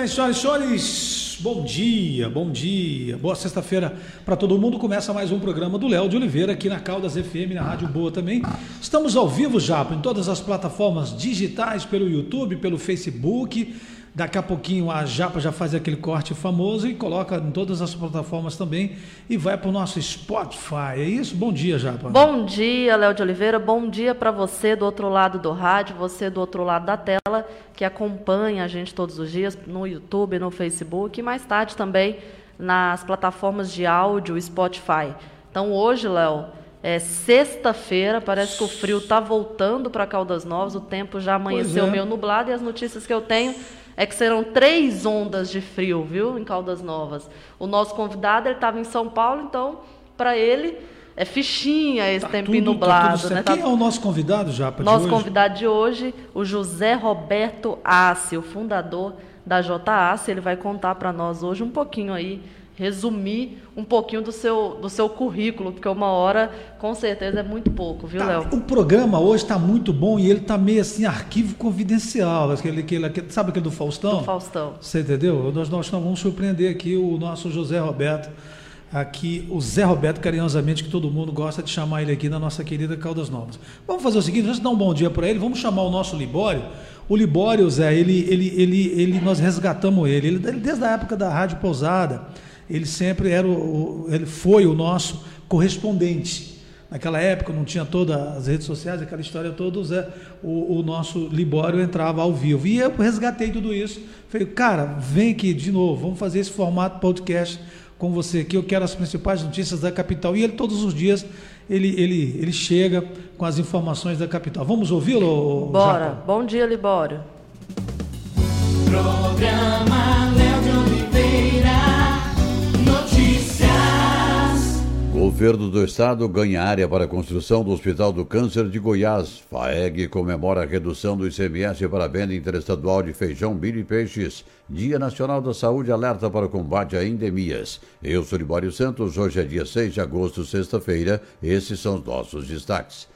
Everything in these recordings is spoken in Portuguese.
bem, senhoras e senhores, bom dia, bom dia, boa sexta-feira para todo mundo. Começa mais um programa do Léo de Oliveira aqui na Caldas FM, na Rádio Boa também. Estamos ao vivo já em todas as plataformas digitais, pelo YouTube, pelo Facebook Daqui a pouquinho a Japa já faz aquele corte famoso e coloca em todas as plataformas também e vai para o nosso Spotify. É isso? Bom dia, Japa. Bom dia, Léo de Oliveira. Bom dia para você do outro lado do rádio, você do outro lado da tela, que acompanha a gente todos os dias no YouTube, no Facebook e mais tarde também nas plataformas de áudio Spotify. Então hoje, Léo, é sexta-feira, parece que o frio está voltando para Caldas Novas, o tempo já amanheceu é. meio nublado e as notícias que eu tenho é que serão três ondas de frio, viu, em Caldas Novas. O nosso convidado ele estava em São Paulo, então para ele é fichinha esse tá tempo tudo, tá nublado, tá né? Quem é o nosso convidado já para Nosso convidado de hoje, o José Roberto Assi, o fundador da JAS, ele vai contar para nós hoje um pouquinho aí resumir um pouquinho do seu, do seu currículo, porque uma hora, com certeza, é muito pouco, viu, tá, Léo? O programa hoje está muito bom e ele está meio assim, arquivo confidencial. Aquele, aquele, aquele, sabe aquele do Faustão? Do Faustão. Você entendeu? Nós, nós vamos surpreender aqui o nosso José Roberto, aqui, o Zé Roberto, carinhosamente, que todo mundo gosta de chamar ele aqui na nossa querida Caldas Novas. Vamos fazer o seguinte, antes de dar um bom dia para ele, vamos chamar o nosso Libório. O Libório, Zé, ele, ele, ele, ele, nós resgatamos ele. ele desde a época da Rádio Pousada ele sempre era o, ele foi o nosso correspondente. Naquela época não tinha todas as redes sociais, aquela história toda, o, Zé, o, o, nosso Libório entrava ao vivo. E eu resgatei tudo isso. Falei, cara, vem aqui de novo, vamos fazer esse formato podcast com você aqui. Eu quero as principais notícias da capital. E ele todos os dias ele, ele, ele chega com as informações da capital. Vamos ouvi-lo? Bora. Bom dia, Libório. Programa Governo do Estado ganha área para a construção do Hospital do Câncer de Goiás. FAEG comemora a redução do ICMS para a venda interestadual de feijão, milho e peixes. Dia Nacional da Saúde alerta para o combate a endemias. Eu sou Libório Santos, hoje é dia 6 de agosto, sexta-feira. Esses são os nossos destaques.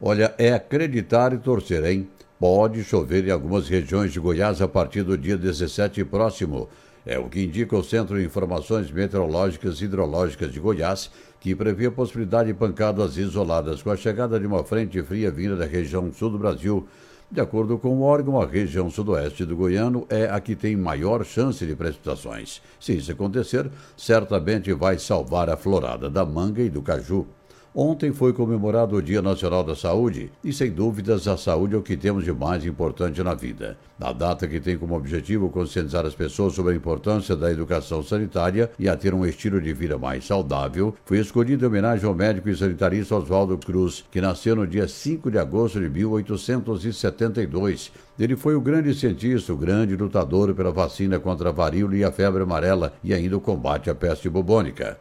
Olha, é acreditar e torcer, hein? Pode chover em algumas regiões de Goiás a partir do dia 17 próximo. É o que indica o Centro de Informações Meteorológicas e Hidrológicas de Goiás, que prevê a possibilidade de pancadas isoladas com a chegada de uma frente fria vinda da região sul do Brasil. De acordo com o órgão, a região sudoeste do Goiano é a que tem maior chance de precipitações. Se isso acontecer, certamente vai salvar a florada da manga e do caju. Ontem foi comemorado o Dia Nacional da Saúde e, sem dúvidas, a saúde é o que temos de mais importante na vida. A data que tem como objetivo conscientizar as pessoas sobre a importância da educação sanitária e a ter um estilo de vida mais saudável, foi escolhida em homenagem ao médico e sanitarista Oswaldo Cruz, que nasceu no dia 5 de agosto de 1872. Ele foi o grande cientista, o grande lutador pela vacina contra a varíola e a febre amarela e ainda o combate à peste bubônica.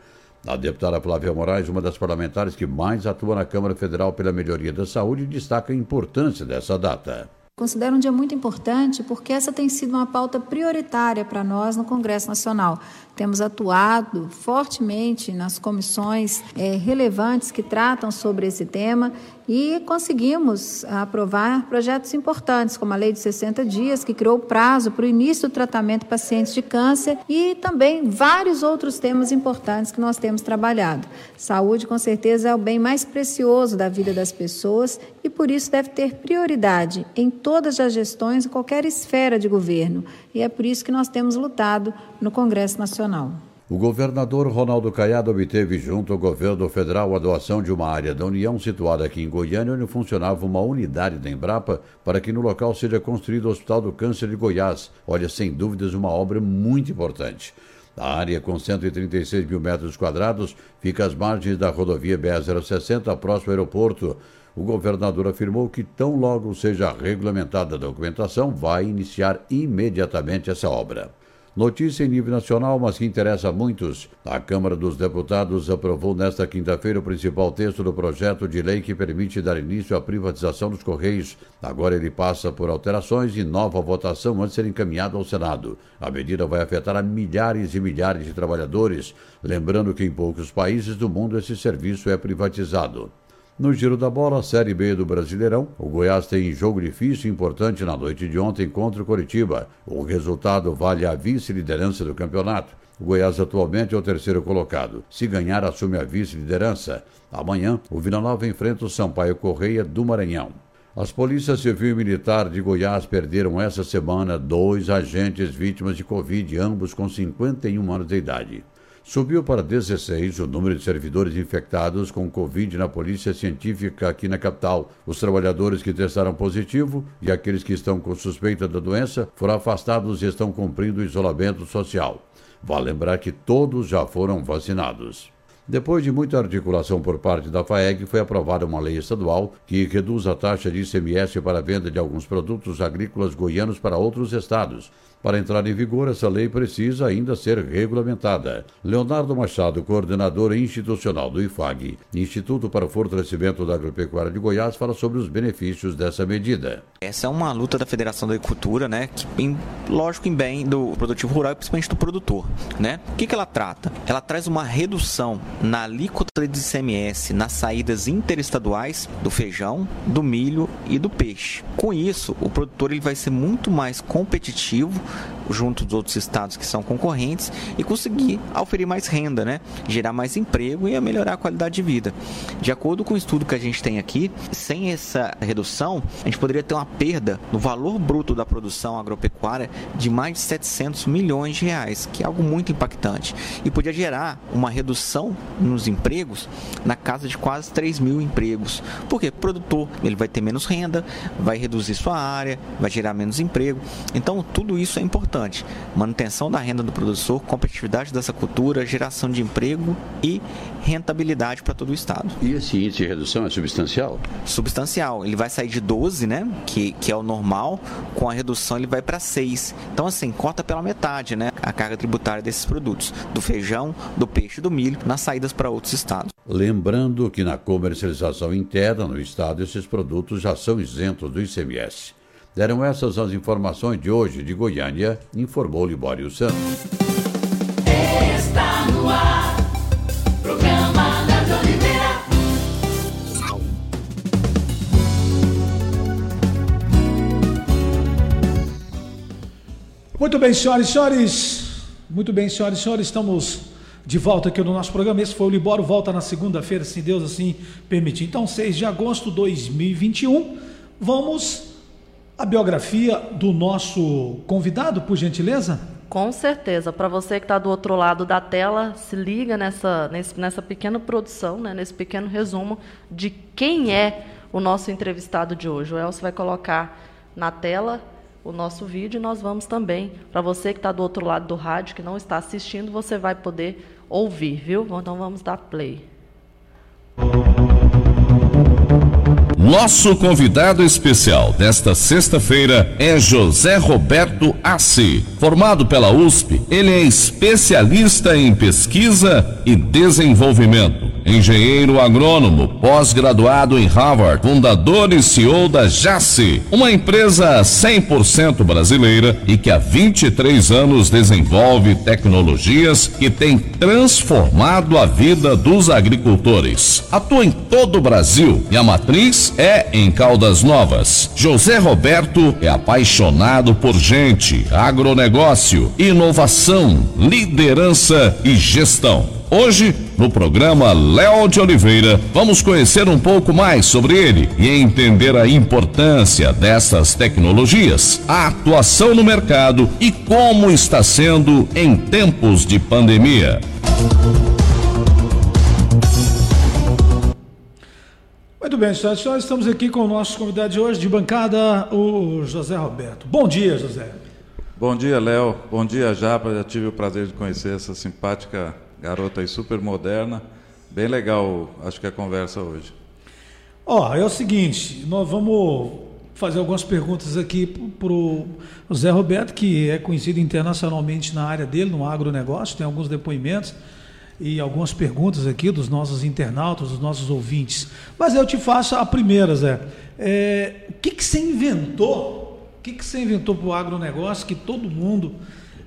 A deputada Flávia Moraes, uma das parlamentares que mais atua na Câmara Federal pela melhoria da saúde, destaca a importância dessa data. Considero um dia muito importante porque essa tem sido uma pauta prioritária para nós no Congresso Nacional. Temos atuado fortemente nas comissões é, relevantes que tratam sobre esse tema e conseguimos aprovar projetos importantes, como a Lei de 60 Dias, que criou prazo para o início do tratamento de pacientes de câncer e também vários outros temas importantes que nós temos trabalhado. Saúde, com certeza, é o bem mais precioso da vida das pessoas e, por isso, deve ter prioridade em todas as gestões, em qualquer esfera de governo. E é por isso que nós temos lutado no Congresso Nacional. O governador Ronaldo Caiado obteve junto ao governo federal a doação de uma área da União situada aqui em Goiânia, onde funcionava uma unidade da Embrapa para que no local seja construído o Hospital do Câncer de Goiás. Olha, sem dúvidas, uma obra muito importante. A área, com 136 mil metros quadrados, fica às margens da rodovia BR-060, próximo ao aeroporto. O governador afirmou que, tão logo seja regulamentada a documentação, vai iniciar imediatamente essa obra. Notícia em nível nacional, mas que interessa a muitos. A Câmara dos Deputados aprovou nesta quinta-feira o principal texto do projeto de lei que permite dar início à privatização dos Correios. Agora ele passa por alterações e nova votação antes de ser encaminhado ao Senado. A medida vai afetar a milhares e milhares de trabalhadores, lembrando que em poucos países do mundo esse serviço é privatizado. No giro da bola, Série B do Brasileirão, o Goiás tem jogo difícil e importante na noite de ontem contra o Coritiba. O resultado vale a vice-liderança do campeonato. O Goiás atualmente é o terceiro colocado. Se ganhar, assume a vice-liderança. Amanhã, o Vila Nova enfrenta o Sampaio Correia do Maranhão. As polícias civil e militar de Goiás perderam essa semana dois agentes vítimas de Covid, ambos com 51 anos de idade. Subiu para 16 o número de servidores infectados com Covid na Polícia Científica aqui na capital. Os trabalhadores que testaram positivo e aqueles que estão com suspeita da doença foram afastados e estão cumprindo o isolamento social. Vale lembrar que todos já foram vacinados. Depois de muita articulação por parte da FAEG, foi aprovada uma lei estadual que reduz a taxa de ICMS para a venda de alguns produtos agrícolas goianos para outros estados. Para entrar em vigor, essa lei precisa ainda ser regulamentada. Leonardo Machado, coordenador institucional do IFAG, Instituto para o Fortalecimento da Agropecuária de Goiás, fala sobre os benefícios dessa medida. Essa é uma luta da Federação da Agricultura, né, que, em, lógico, em bem do produtivo rural e principalmente do produtor, né? O que, que ela trata? Ela traz uma redução na alíquota de ICMS nas saídas interestaduais do feijão, do milho e do peixe. Com isso, o produtor ele vai ser muito mais competitivo junto dos outros estados que são concorrentes e conseguir oferir mais renda, né? gerar mais emprego e melhorar a qualidade de vida. De acordo com o estudo que a gente tem aqui, sem essa redução, a gente poderia ter uma perda no valor bruto da produção agropecuária de mais de 700 milhões de reais, que é algo muito impactante. E podia gerar uma redução nos empregos na casa de quase 3 mil empregos. Porque o produtor ele vai ter menos renda, vai reduzir sua área, vai gerar menos emprego. Então, tudo isso é importante. Manutenção da renda do produtor, competitividade dessa cultura, geração de emprego e rentabilidade para todo o Estado. E esse índice de redução é substancial? Substancial. Ele vai sair de 12, né, que, que é o normal, com a redução ele vai para 6. Então, assim, corta pela metade né, a carga tributária desses produtos, do feijão, do peixe e do milho, nas saídas para outros estados. Lembrando que na comercialização interna no Estado, esses produtos já são isentos do ICMS. Deram essas as informações de hoje de Goiânia, informou Libório Santos. Está no ar, programa da Oliveira. Muito bem, senhoras e senhores. Muito bem, senhoras e senhores, estamos de volta aqui no nosso programa. Esse foi o Libório, volta na segunda-feira, se Deus assim permitir. Então, 6 de agosto de 2021, vamos a biografia do nosso convidado, por gentileza? Com certeza. Para você que está do outro lado da tela, se liga nessa, nessa pequena produção, né, nesse pequeno resumo de quem é o nosso entrevistado de hoje. O Elcio vai colocar na tela o nosso vídeo e nós vamos também, para você que está do outro lado do rádio, que não está assistindo, você vai poder ouvir, viu? Então vamos dar play. Nosso convidado especial desta sexta-feira é José Roberto Assi. Formado pela USP, ele é especialista em pesquisa e desenvolvimento engenheiro agrônomo, pós-graduado em Harvard, fundador e CEO da Jace, uma empresa 100% brasileira e que há 23 anos desenvolve tecnologias que têm transformado a vida dos agricultores. Atua em todo o Brasil e a matriz é em Caldas Novas. José Roberto é apaixonado por gente, agronegócio, inovação, liderança e gestão. Hoje, no programa Léo de Oliveira, vamos conhecer um pouco mais sobre ele e entender a importância dessas tecnologias, a atuação no mercado e como está sendo em tempos de pandemia. Muito bem, senhoras e estamos aqui com o nosso convidado de hoje, de bancada, o José Roberto. Bom dia, José. Bom dia, Léo. Bom dia, Japa. Já tive o prazer de conhecer essa simpática garota aí super moderna. Bem legal, acho que a conversa hoje. Ó, oh, é o seguinte, nós vamos fazer algumas perguntas aqui para o Zé Roberto, que é conhecido internacionalmente na área dele, no agronegócio, tem alguns depoimentos e algumas perguntas aqui dos nossos internautas, dos nossos ouvintes. Mas eu te faço a primeira, Zé. É, o que, que você inventou? O que, que você inventou para o agronegócio que todo mundo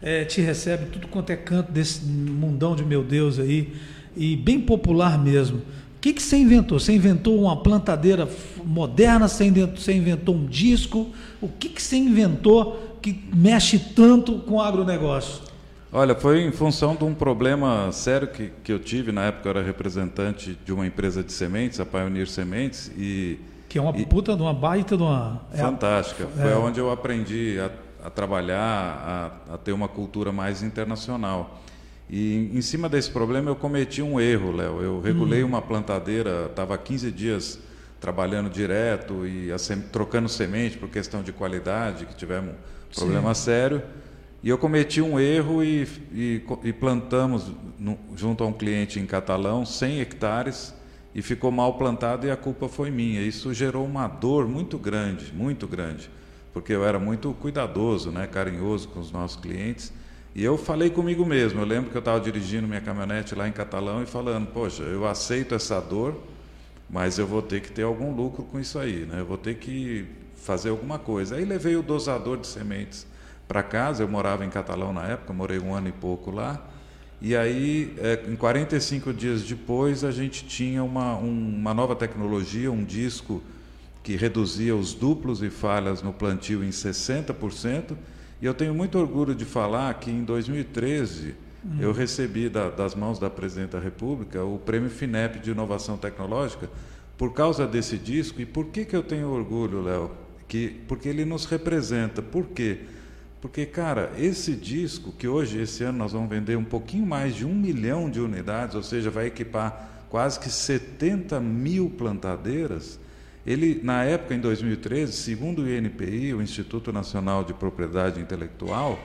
é, te recebe tudo quanto é canto desse mundão de meu Deus aí, e bem popular mesmo. O que, que você inventou? Você inventou uma plantadeira moderna? Você inventou, você inventou um disco? O que, que você inventou que mexe tanto com o agronegócio? Olha, foi em função de um problema sério que, que eu tive. Na época eu era representante de uma empresa de sementes, a Pioneer Sementes, e... Que é uma e, puta de uma baita de uma... É fantástica. É, Foi é. onde eu aprendi a, a trabalhar, a, a ter uma cultura mais internacional. E em cima desse problema eu cometi um erro, Léo. Eu regulei hum. uma plantadeira, estava 15 dias trabalhando direto e sem, trocando semente por questão de qualidade, que tivemos um problema Sim. sério. E eu cometi um erro e, e, e plantamos no, junto a um cliente em Catalão 100 hectares e ficou mal plantado e a culpa foi minha. Isso gerou uma dor muito grande, muito grande, porque eu era muito cuidadoso, né, carinhoso com os nossos clientes e eu falei comigo mesmo. Eu lembro que eu estava dirigindo minha caminhonete lá em Catalão e falando: Poxa, eu aceito essa dor, mas eu vou ter que ter algum lucro com isso aí, né? Eu vou ter que fazer alguma coisa. Aí levei o dosador de sementes para casa. Eu morava em Catalão na época, morei um ano e pouco lá. E aí, é, em 45 dias depois, a gente tinha uma, um, uma nova tecnologia, um disco que reduzia os duplos e falhas no plantio em 60%. E eu tenho muito orgulho de falar que em 2013 uhum. eu recebi da, das mãos da Presidente da República o Prêmio FINEP de Inovação Tecnológica por causa desse disco. E por que, que eu tenho orgulho, Léo? Que, porque ele nos representa. Por quê? Porque, cara, esse disco, que hoje, esse ano, nós vamos vender um pouquinho mais de um milhão de unidades, ou seja, vai equipar quase que 70 mil plantadeiras, ele, na época, em 2013, segundo o INPI, o Instituto Nacional de Propriedade Intelectual,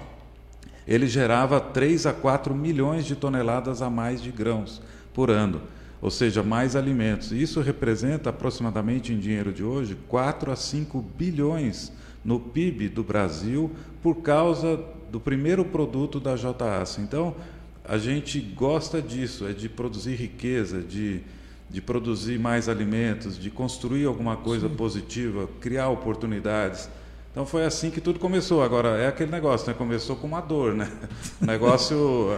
ele gerava 3 a 4 milhões de toneladas a mais de grãos por ano, ou seja, mais alimentos. Isso representa aproximadamente em dinheiro de hoje 4 a 5 bilhões no PIB do Brasil por causa do primeiro produto da JAS. Então, a gente gosta disso, é de produzir riqueza, de de produzir mais alimentos, de construir alguma coisa Sim. positiva, criar oportunidades. Então foi assim que tudo começou. Agora é aquele negócio, né? Começou com uma dor, né? O negócio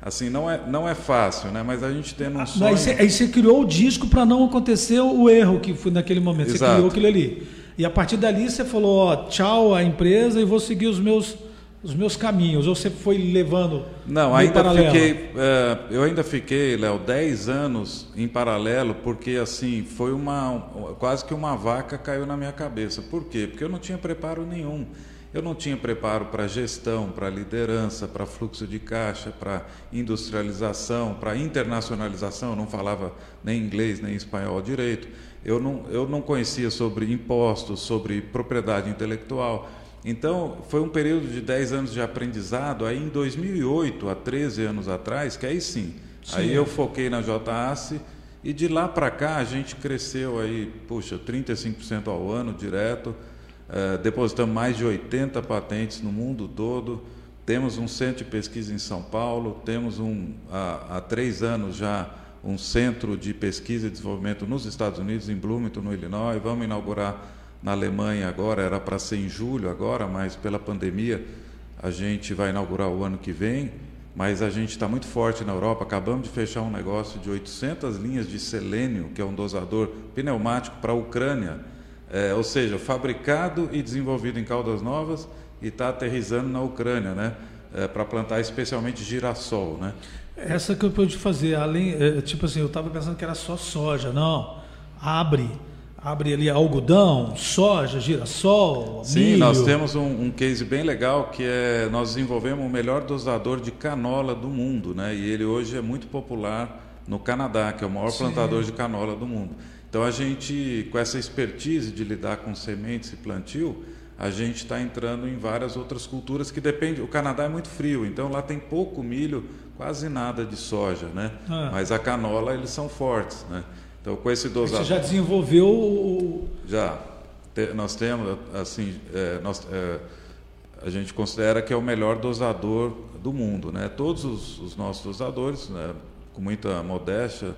assim não é não é fácil, né? Mas a gente tem um sonho. Aí você, aí você criou o disco para não acontecer o erro que foi naquele momento. Exato. Você criou aquilo ali. E a partir dali você falou, ó, tchau à empresa e vou seguir os meus os meus caminhos? Ou você foi levando Não, ainda fiquei, é, eu ainda fiquei, Léo, 10 anos em paralelo, porque assim, foi uma quase que uma vaca caiu na minha cabeça. Por quê? Porque eu não tinha preparo nenhum. Eu não tinha preparo para gestão, para liderança, para fluxo de caixa, para industrialização, para internacionalização. Eu não falava nem inglês nem espanhol direito. Eu não, eu não conhecia sobre impostos, sobre propriedade intelectual. Então, foi um período de 10 anos de aprendizado. Aí, em 2008, há 13 anos atrás, que aí sim, sim. aí eu foquei na JAS e de lá para cá a gente cresceu aí, puxa, 35% ao ano direto. Uh, depositamos mais de 80 patentes no mundo todo. Temos um centro de pesquisa em São Paulo. Temos um, há, há três anos já um centro de pesquisa e desenvolvimento nos Estados Unidos, em Bloomington, no Illinois. Vamos inaugurar na Alemanha agora, era para ser em julho agora, mas pela pandemia a gente vai inaugurar o ano que vem. Mas a gente está muito forte na Europa. Acabamos de fechar um negócio de 800 linhas de selênio, que é um dosador pneumático para a Ucrânia. É, ou seja, fabricado e desenvolvido em Caldas Novas e está aterrizando na Ucrânia, né? É, para plantar especialmente girassol, né? Essa que eu pude fazer, além, é, tipo assim, eu estava pensando que era só soja, não. Abre abre ali algodão, soja, girassol, Sim, milho. nós temos um, um, case bem legal que é nós desenvolvemos o melhor dosador de canola do mundo, né? E ele hoje é muito popular no Canadá, que é o maior Sim. plantador de canola do mundo. Então a gente, com essa expertise de lidar com sementes e plantio, a gente está entrando em várias outras culturas que depende. O Canadá é muito frio, então lá tem pouco milho, quase nada de soja, né? Ah. Mas a canola eles são fortes, né? Então, com esse dosador. Você já desenvolveu o. Já. nós temos, assim, é, nós, é, a gente considera que é o melhor dosador do mundo. Né? Todos os, os nossos dosadores, né, com muita modéstia,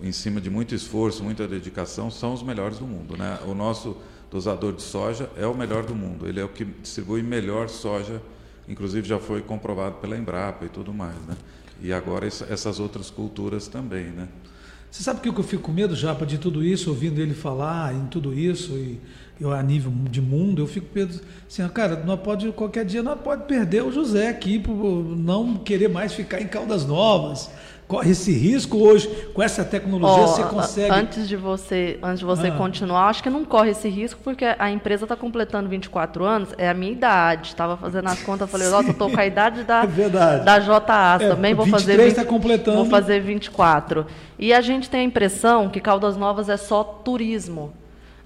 em cima de muito esforço, muita dedicação, são os melhores do mundo. Né? O nosso dosador de soja é o melhor do mundo. Ele é o que distribui melhor soja, inclusive já foi comprovado pela Embrapa e tudo mais. Né? E agora essas outras culturas também. Né? Você sabe que eu fico com medo, Japa, de tudo isso, ouvindo ele falar em tudo isso, e eu, a nível de mundo, eu fico com medo, assim, cara, não pode, qualquer dia não pode perder o José aqui, por não querer mais ficar em Caldas Novas corre esse risco hoje com essa tecnologia oh, você consegue antes de você antes de você ah. continuar acho que não corre esse risco porque a empresa está completando 24 anos é a minha idade estava fazendo as contas falei nossa eu estou com a idade da é da JA é, também vou fazer 20, tá completando. vou fazer 24 e a gente tem a impressão que Caldas Novas é só turismo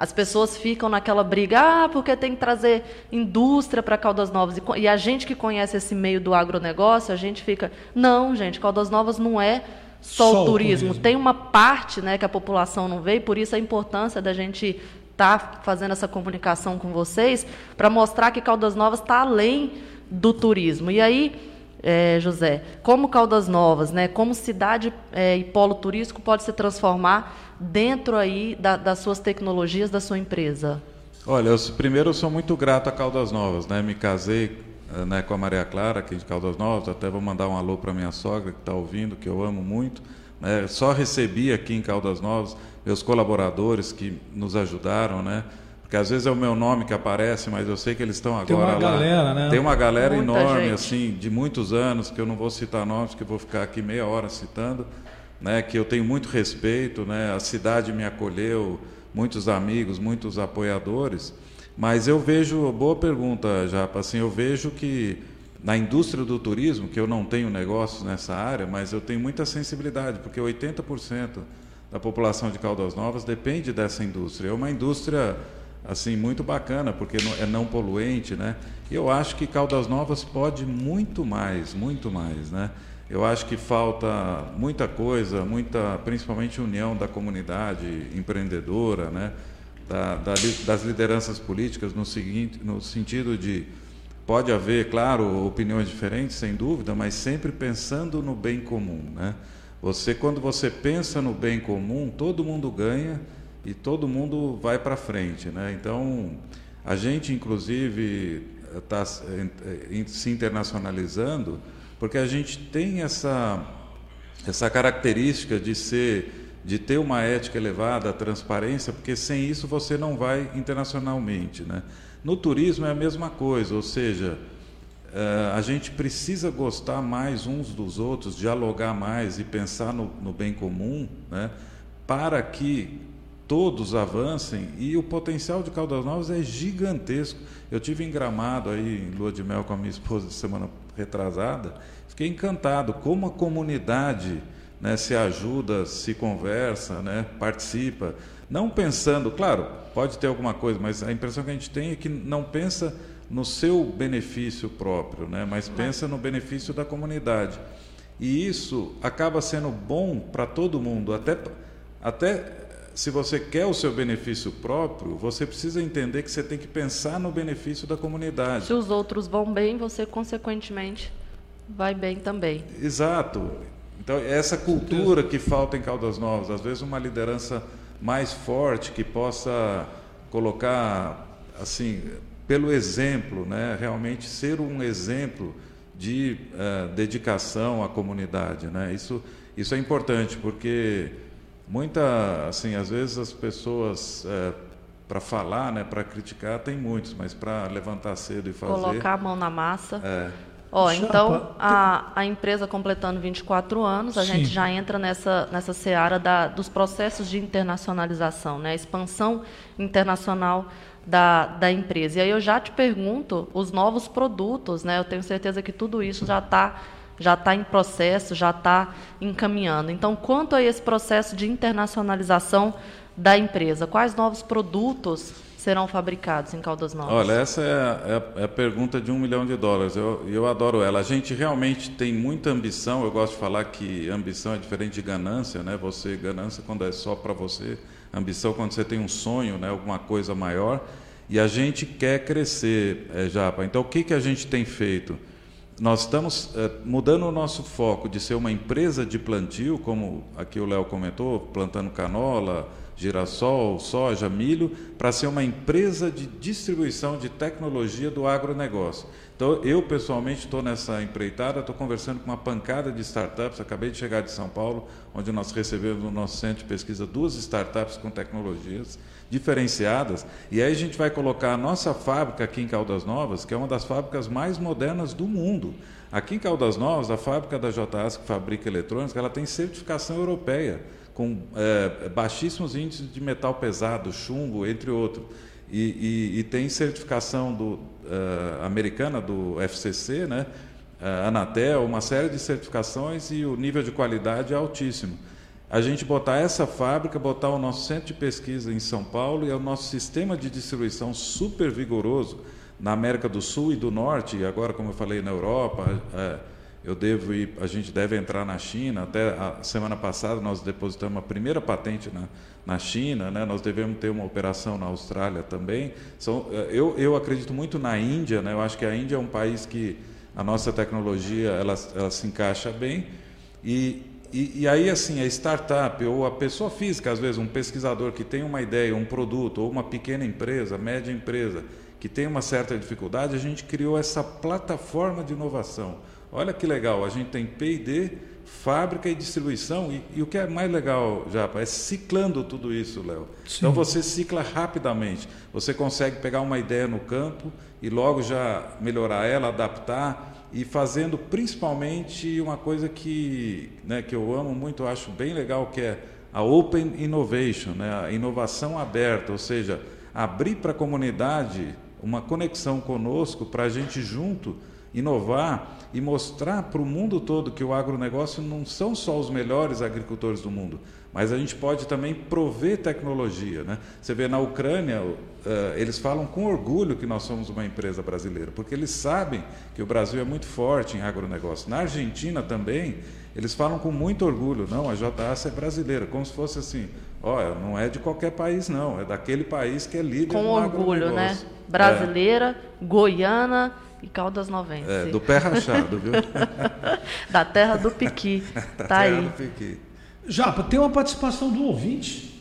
as pessoas ficam naquela briga, ah, porque tem que trazer indústria para Caldas Novas. E a gente que conhece esse meio do agronegócio, a gente fica, não, gente, Caldas Novas não é só, só o, turismo. o turismo. Tem uma parte né, que a população não vê, e por isso a importância da gente estar tá fazendo essa comunicação com vocês, para mostrar que Caldas Novas está além do turismo. E aí, é, José, como Caldas Novas, né, como cidade é, e polo turístico pode se transformar dentro aí da, das suas tecnologias da sua empresa? Olha, eu, primeiro eu sou muito grato a Caldas Novas, né? Me casei eh, né, com a Maria Clara aqui de Caldas Novas, até vou mandar um alô para minha sogra que está ouvindo, que eu amo muito. Né? Só recebi aqui em Caldas Novas meus colaboradores que nos ajudaram, né? Porque às vezes é o meu nome que aparece, mas eu sei que eles estão agora Tem uma lá. galera, né? Tem uma galera Muita enorme, gente. assim, de muitos anos, que eu não vou citar nomes, que eu vou ficar aqui meia hora citando, né, que eu tenho muito respeito, né, a cidade me acolheu, muitos amigos, muitos apoiadores, mas eu vejo, boa pergunta, Japa, assim, eu vejo que na indústria do turismo, que eu não tenho negócios nessa área, mas eu tenho muita sensibilidade, porque 80% da população de Caldas Novas depende dessa indústria. É uma indústria assim muito bacana, porque é não poluente, né? Eu acho que Caldas Novas pode muito mais, muito mais, né? Eu acho que falta muita coisa, muita, principalmente união da comunidade empreendedora, né? Da, da, das lideranças políticas, no, seguinte, no sentido de pode haver, claro, opiniões diferentes, sem dúvida, mas sempre pensando no bem comum. Né? Você, quando você pensa no bem comum, todo mundo ganha e todo mundo vai para frente. Né? Então, a gente, inclusive, está se internacionalizando porque a gente tem essa, essa característica de ser de ter uma ética elevada, transparência, porque sem isso você não vai internacionalmente. Né? No turismo é a mesma coisa, ou seja, uh, a gente precisa gostar mais uns dos outros, dialogar mais e pensar no, no bem comum, né? para que todos avancem e o potencial de Caldas Novas é gigantesco. Eu tive em Gramado aí em lua de mel com a minha esposa semana retrasada, fiquei encantado como a comunidade né, se ajuda, se conversa, né, participa, não pensando, claro, pode ter alguma coisa, mas a impressão que a gente tem é que não pensa no seu benefício próprio, né, mas pensa no benefício da comunidade. E isso acaba sendo bom para todo mundo, até, até se você quer o seu benefício próprio, você precisa entender que você tem que pensar no benefício da comunidade. Se os outros vão bem, você consequentemente vai bem também. Exato. Então, é essa cultura que falta em Caldas Novas, às vezes uma liderança mais forte que possa colocar assim, pelo exemplo, né, realmente ser um exemplo de uh, dedicação à comunidade, né? Isso isso é importante porque muita, assim, às vezes as pessoas é, para falar, né, para criticar tem muitos, mas para levantar cedo e fazer. Colocar a mão na massa. É. Ó, então a, a empresa completando 24 anos, a Sim. gente já entra nessa, nessa seara da, dos processos de internacionalização, né? a expansão internacional da, da empresa. E aí eu já te pergunto, os novos produtos, né? eu tenho certeza que tudo isso já está já está em processo, já está encaminhando. Então, quanto a esse processo de internacionalização da empresa, quais novos produtos serão fabricados em Caldas Novas? Olha, essa é a, é a, é a pergunta de um milhão de dólares. Eu, eu adoro ela. A gente realmente tem muita ambição. Eu gosto de falar que ambição é diferente de ganância, né? Você ganância quando é só para você, ambição quando você tem um sonho, né? Alguma coisa maior. E a gente quer crescer, é, Japa. Então, o que que a gente tem feito? Nós estamos é, mudando o nosso foco de ser uma empresa de plantio, como aqui o Léo comentou, plantando canola, girassol, soja, milho, para ser uma empresa de distribuição de tecnologia do agronegócio. Então, eu pessoalmente estou nessa empreitada, estou conversando com uma pancada de startups. Acabei de chegar de São Paulo, onde nós recebemos no nosso centro de pesquisa duas startups com tecnologias diferenciadas. E aí a gente vai colocar a nossa fábrica aqui em Caldas Novas, que é uma das fábricas mais modernas do mundo. Aqui em Caldas Novas, a fábrica da JAS, que fabrica eletrônicos, ela tem certificação europeia, com é, baixíssimos índices de metal pesado, chumbo, entre outros. E, e, e tem certificação do, uh, americana do FCC, né? Uh, Anatel, uma série de certificações e o nível de qualidade é altíssimo. A gente botar essa fábrica, botar o nosso centro de pesquisa em São Paulo e é o nosso sistema de distribuição super vigoroso na América do Sul e do Norte, e agora, como eu falei, na Europa, é, eu devo ir, a gente deve entrar na China. Até a semana passada nós depositamos a primeira patente na, na China, né? nós devemos ter uma operação na Austrália também. São, eh, eu, eu acredito muito na Índia, né? eu acho que a Índia é um país que a nossa tecnologia ela, ela se encaixa bem. E, e, e, aí, assim, a startup ou a pessoa física, às vezes, um pesquisador que tem uma ideia, um produto, ou uma pequena empresa, média empresa, que tem uma certa dificuldade, a gente criou essa plataforma de inovação. Olha que legal, a gente tem P&D, fábrica e distribuição. E, e, o que é mais legal, Japa, é ciclando tudo isso, Léo. Então você cicla rapidamente. Você consegue pegar uma ideia no campo e logo já melhorar ela, adaptar e fazendo principalmente uma coisa que, né, que eu amo muito, acho bem legal, que é a Open Innovation, né, a inovação aberta, ou seja, abrir para a comunidade uma conexão conosco para a gente junto inovar e mostrar para o mundo todo que o agronegócio não são só os melhores agricultores do mundo, mas a gente pode também prover tecnologia. Né? Você vê na Ucrânia, uh, eles falam com orgulho que nós somos uma empresa brasileira, porque eles sabem que o Brasil é muito forte em agronegócio. Na Argentina também, eles falam com muito orgulho, não, a JAS é brasileira, como se fosse assim, olha, não é de qualquer país não, é daquele país que é líder com orgulho, né? Brasileira, é. goiana, e Caldas Novense. É, do pé rachado, viu? da terra do Piqui. Tá terra aí. Do Piqui. Japa, tem uma participação do ouvinte.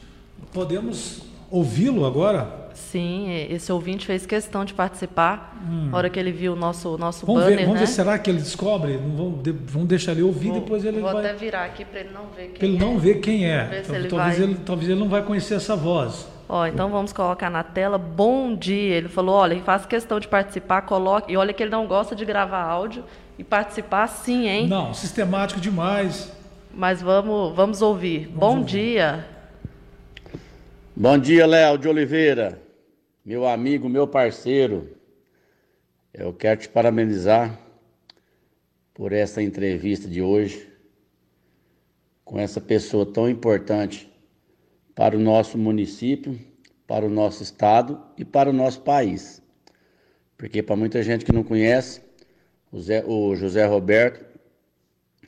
Podemos ouvi-lo agora? Sim, esse ouvinte fez questão de participar hum. na hora que ele viu o nosso, nosso vamos banner. Ver, vamos né? ver, será que ele descobre? Vamos, vamos deixar ele ouvir, vou, depois ele vou vai... até virar aqui para ele não ver quem pra ele é. não ver quem é. Então, ele talvez, vai... ele, talvez ele não vai conhecer essa voz. Ó, então vamos colocar na tela. Bom dia. Ele falou: olha, faz questão de participar, coloque. E olha que ele não gosta de gravar áudio e participar sim, hein? Não, sistemático demais. Mas vamos, vamos ouvir. Vamos Bom ouvir. dia. Bom dia, Léo de Oliveira, meu amigo, meu parceiro. Eu quero te parabenizar por essa entrevista de hoje com essa pessoa tão importante para o nosso município, para o nosso estado e para o nosso país. Porque para muita gente que não conhece, o, Zé, o José Roberto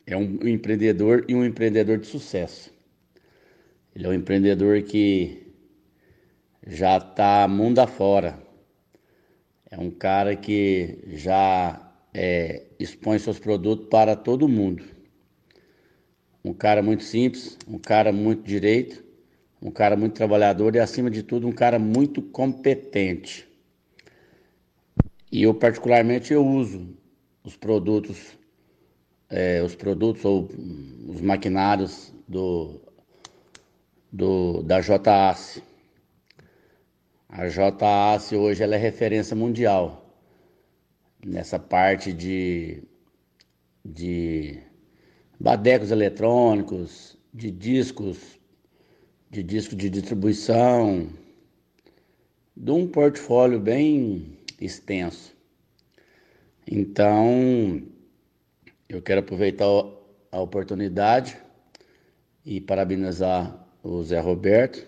é um empreendedor e um empreendedor de sucesso. Ele é um empreendedor que já está mundo afora. É um cara que já é, expõe seus produtos para todo mundo. Um cara muito simples, um cara muito direito um cara muito trabalhador e, acima de tudo, um cara muito competente. E eu, particularmente, eu uso os produtos, é, os produtos ou os maquinários do, do, da JAS. A JAS hoje ela é referência mundial nessa parte de, de badecos eletrônicos, de discos de disco de distribuição, de um portfólio bem extenso. Então, eu quero aproveitar a oportunidade e parabenizar o Zé Roberto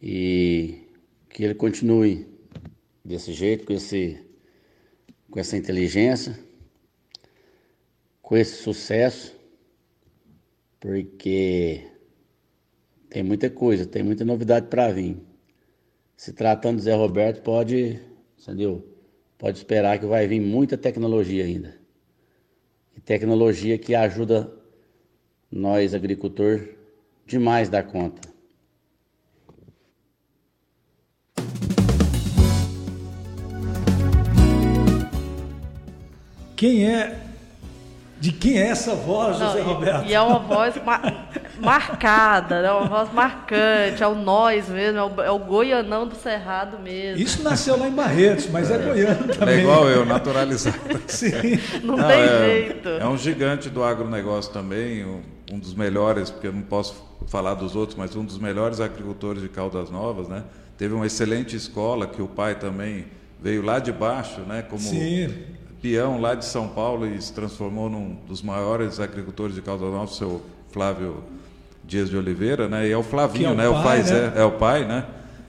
e que ele continue desse jeito, com, esse, com essa inteligência, com esse sucesso, porque tem muita coisa, tem muita novidade para vir. Se tratando do Zé Roberto, pode, entendeu? Pode esperar que vai vir muita tecnologia ainda e tecnologia que ajuda nós, agricultor, demais da conta. Quem é de quem é essa voz, José Roberto? E é uma voz marcada, né? uma voz marcante, é o nós mesmo, é o, é o goianão do Cerrado mesmo. Isso nasceu lá em Barretos, mas é, goiano É também. igual eu, naturalizado. Sim. Não, Não, tem é, jeito. É um gigante do agronegócio também, um, um dos melhores, porque eu não posso falar dos outros, mas um dos melhores agricultores de Caldas Novas, né? Teve uma excelente escola que o pai também veio lá de baixo, né? Como Sim. peão lá de São Paulo e se transformou num dos maiores agricultores de Caldas Novas, seu Flávio Dias de Oliveira, né? E é o Flavinho, é o né? O pai, Fazé, né? é o pai, né?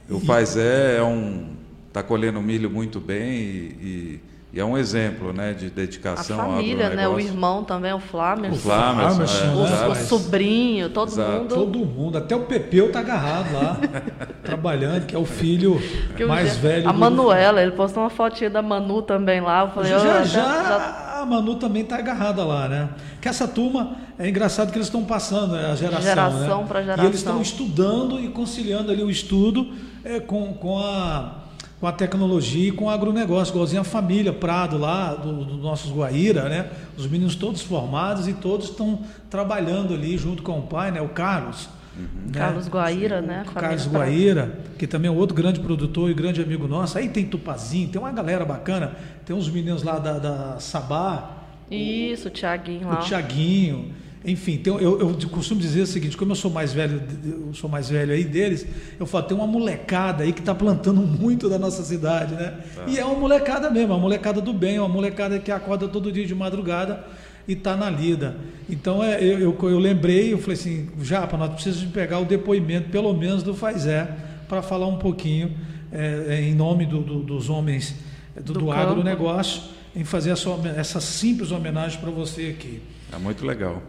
O Fazé é um tá colhendo milho muito bem e, e- e é um exemplo, né, de A dedicação ao família, né? O irmão também, o Flamengo. O Flamengo, Flamengo, é, né? O, o sobrinho, todo Exato. mundo. Todo mundo, até o Pepeu tá agarrado lá, trabalhando, que é o filho Que o mais Gê- velho. A do- Manuela, ele postou uma fotinha da Manu também lá. Eu falei, Já, "Oh, já, já- a Manu também tá agarrada lá, né? Que essa turma, é engraçado que eles estão passando né, a geração, Geração né? pra E eles geração. estão estudando e conciliando ali o estudo é, com, com, a, com a tecnologia e com o agronegócio, igualzinho a família Prado lá, dos do nossos Guaíra, né? Os meninos todos formados e todos estão trabalhando ali junto com o pai, né? O Carlos. Né? Carlos Guaíra, né? O Família Carlos. Guaíra, que também é outro grande produtor e grande amigo nosso. Aí tem Tupazinho, tem uma galera bacana. Tem uns meninos lá da, da Sabá, Isso, o Thiaguinho o lá. Tiaguinho. Enfim, tem- eu, eu costumo dizer o seguinte, como eu sou mais velho, eu sou mais velho aí deles, eu falo, tem uma molecada aí que está plantando muito da nossa cidade, né? E é uma molecada mesmo, uma molecada do bem, uma molecada que acorda todo dia de madrugada e está na lida. Então é, eu, eu, eu lembrei, eu falei assim, Japa, nós precisamos de pegar o depoimento, pelo menos do Fazé, para falar um pouquinho é, é, em nome do- do- dos homens é, do, Do do agronegócio, em fazer essa, essa simples homenagem para você aqui. É muito legal.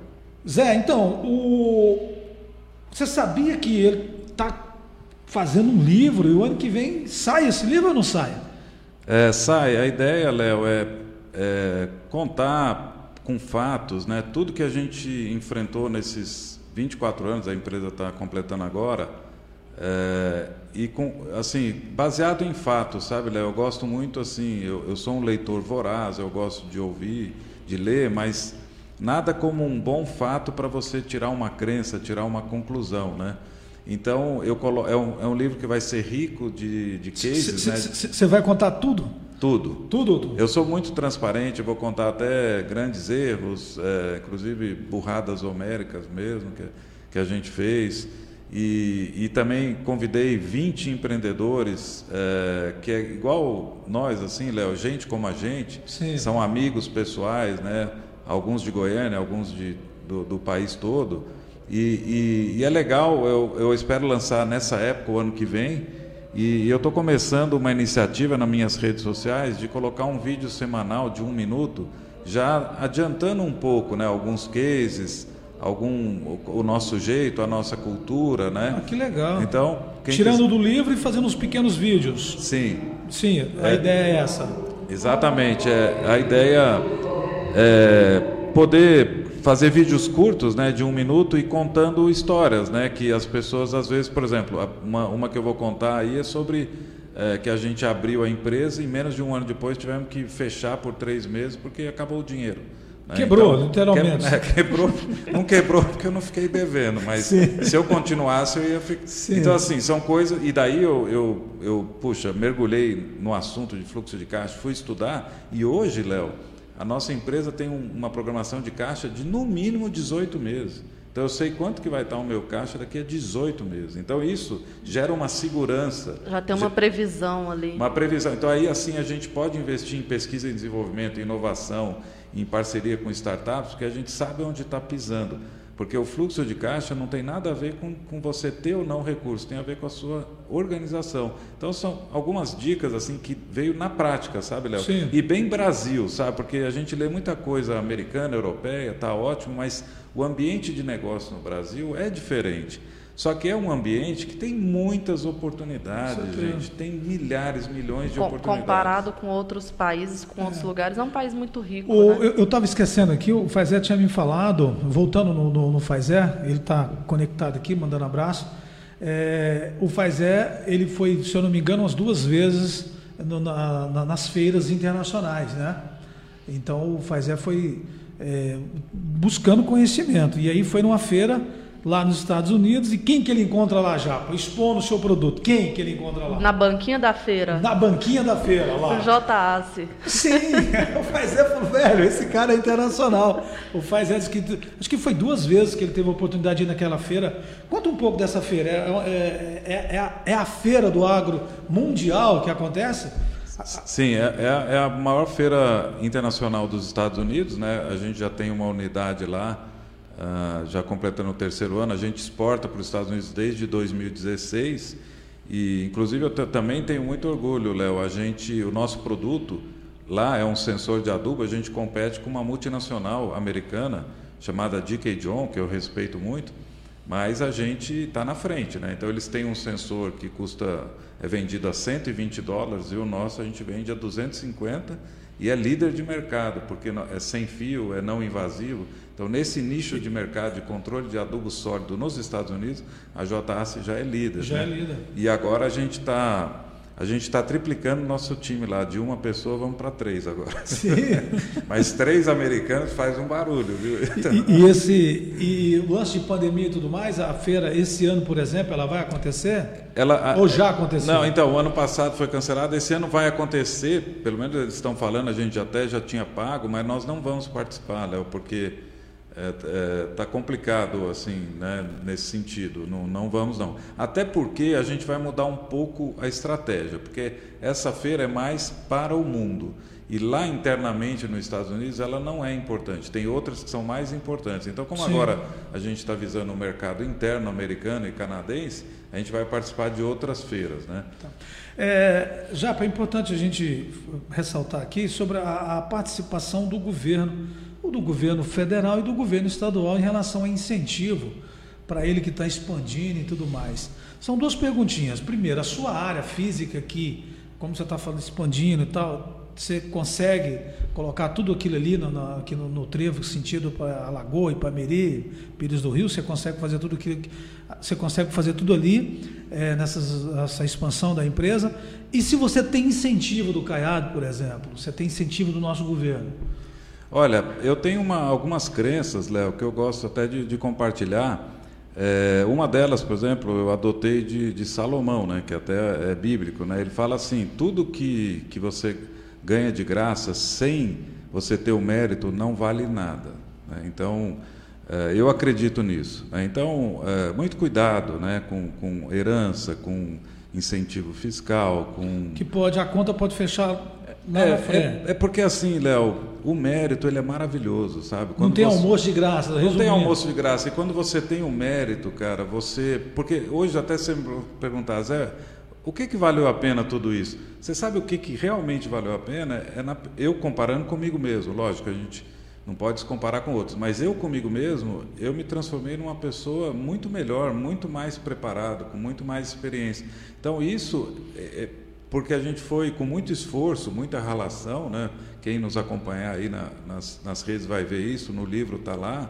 Zé, então, o... você sabia que ele está fazendo um livro e o ano que vem sai esse livro ou não sai? É, sai, a ideia, Léo, é, é contar com fatos, né, tudo que a gente enfrentou nesses 24 anos, a empresa está completando agora, é, e com, assim, baseado em fatos, sabe, Léo? Eu gosto muito, assim, eu, eu sou um leitor voraz, eu gosto de ouvir, de ler, mas nada como um bom fato para você tirar uma crença, tirar uma conclusão, né? Então, eu colo é, um, é um livro que vai ser rico de, de cases, né? Você vai contar tudo? Tudo. Tudo? tudo. Eu sou muito transparente, vou contar até grandes erros, é, inclusive burradas homéricas mesmo, que, que a gente fez. E, e também convidei 20 empreendedores, é, que é igual nós, assim, Léo, gente como a gente, Sim. são amigos pessoais, né? alguns de Goiânia, alguns de, do, do país todo. E, e- e é legal, eu, eu espero lançar nessa época, o ano que vem, e eu estou começando uma iniciativa nas minhas redes sociais de colocar um vídeo semanal de um minuto, já adiantando um pouco, né, alguns cases, algum o, nosso jeito, a nossa cultura, né? Ah, que legal. Então, Tirando do livro e fazendo uns pequenos vídeos. quis- sim, Sim, a É. ideia é essa. Exatamente. É, a ideia é poder fazer vídeos curtos, né, de um minuto e contando histórias, né, que as pessoas às vezes, por exemplo, uma, uma que eu vou contar aí é sobre é, que a gente abriu a empresa e menos de um ano depois tivemos que fechar por três meses porque acabou o dinheiro. né? Quebrou, literalmente. que- é, quebrou, não quebrou porque eu não fiquei devendo, mas se eu continuasse eu ia ficar. Sim. Então assim são coisas e daí eu, eu, eu puxa mergulhei no assunto de fluxo de caixa, fui estudar e hoje, Léo, a nossa empresa tem um- uma programação de caixa de no mínimo 18 meses. Então eu sei quanto que vai estar o meu caixa daqui a 18 meses. Então isso gera uma segurança. Já tem uma previsão ali. Uma previsão. Então aí assim a gente pode investir em pesquisa e desenvolvimento, em inovação, em parceria com startups, porque a gente sabe onde está pisando. Porque o fluxo de caixa não tem nada a ver com, com você ter ou não recurso, tem a ver com a sua organização. Então são algumas dicas assim que veio na prática, sabe, Léo? Sim. E bem Brasil, sabe? Porque a gente lê muita coisa americana, europeia, tá ótimo, mas o ambiente de negócio no Brasil é diferente. Só que é um ambiente que tem muitas oportunidades, gente. Tem milhares, milhões de Com- oportunidades. comparado com outros países, com outros lugares, é um país muito rico. O- né? eu estava esquecendo aqui, o Fazé tinha me falado, voltando no, no, no Fazé, ele está conectado aqui, mandando abraço. É, o Fazé, ele foi, se eu não me engano, umas duas vezes no- na- na- nas feiras internacionais, né? Então o Fazer foi é, buscando conhecimento. E aí foi numa feira lá nos Estados Unidos. E quem que ele encontra lá, Japa? Expondo o seu produto. Quem que ele encontra lá? Na banquinha da feira. Na banquinha da feira, lá. O JAC. Sim, o Faisé falou, velho, esse cara é internacional. O Faisé disse que, acho que foi duas vezes que ele teve a oportunidade de ir naquela feira. Conta um pouco dessa feira. É, é, é, é a, é a feira do agro mundial que acontece? Sim, é, é, é, a maior feira internacional dos Estados Unidos, né? A gente já tem uma unidade lá uh, já completando o terceiro ano. A gente exporta para os Estados Unidos desde 2016 e, inclusive, eu também tenho muito orgulho, Léo. A gente, o nosso produto lá é um sensor de adubo. A gente compete com uma multinacional americana chamada DK John, que eu respeito muito, mas a gente está na frente, né? Então eles têm um sensor que custa é vendido a 120 dólares e o nosso a gente vende a 250 e é líder de mercado porque é sem fio, é não invasivo. Então, nesse nicho de mercado de controle de adubo sólido nos Estados Unidos, a JAC já é líder. Já né? é líder. E agora a gente está a gente está triplicando nosso time lá. De uma pessoa, vamos para três agora. Sim. Mas três americanos faz um barulho, viu? Então... E, e, esse e o lance de pandemia e tudo mais, a feira esse ano, por exemplo, ela vai acontecer? Ela, Ou já aconteceu? Não, então, o ano passado foi cancelado, esse ano vai acontecer, pelo menos eles estão falando, a gente até já tinha pago, mas nós não vamos participar, Léo, porque está é, é, tá complicado assim né, nesse sentido. Não, não vamos não. Até porque a gente vai mudar um pouco a estratégia porque essa feira é mais para o mundo. E lá internamente nos Estados Unidos ela não é importante. Tem outras que são mais importantes. Então como Sim. agora a gente está visando o mercado interno americano e canadense a gente vai participar de outras feiras né? Tá. é, já é importante a gente ressaltar aqui sobre a, a participação do governo o do governo federal e do governo estadual em relação a incentivo para ele que está expandindo e tudo mais. São duas perguntinhas. Primeiro, a sua área física que, como você está falando, expandindo e tal, você consegue colocar tudo aquilo ali no, no, aqui no, no trevo, sentido para Alagoa, Ipameri, Pires do Rio, você consegue fazer tudo aquilo, você consegue fazer tudo ali é, nessa expansão da empresa. E se você tem incentivo do Caiado, por exemplo, você tem incentivo do nosso governo, Olha, eu tenho uma, algumas crenças, Léo, que eu gosto até de, de compartilhar. É, uma delas, por exemplo, eu adotei de, de, Salomão, né, que até é bíblico. Né, ele fala assim: tudo que, que você ganha de graça sem você ter o mérito não vale nada. Né, então, é, eu acredito nisso. Né, então, é, muito cuidado né, com, com herança, com incentivo fiscal, com que pode a conta pode fechar é, é, é, porque assim, Léo, o mérito ele é maravilhoso, sabe? Quando não tem você... almoço de graça, resumindo. Não tem almoço de graça. E quando você tem o um mérito, cara, você. Porque hoje até você me perguntar, Zé, o que, que valeu a pena tudo isso? Você sabe o que, que realmente valeu a pena? É na... eu comparando comigo mesmo, lógico, a gente não pode se comparar com outros, mas eu comigo mesmo, eu me transformei numa pessoa muito melhor, muito mais preparado, com muito mais experiência. Então isso é, é porque a gente foi com muito esforço, muita relação, né? Quem nos acompanhar aí na, nas, nas redes vai ver isso, no livro está lá.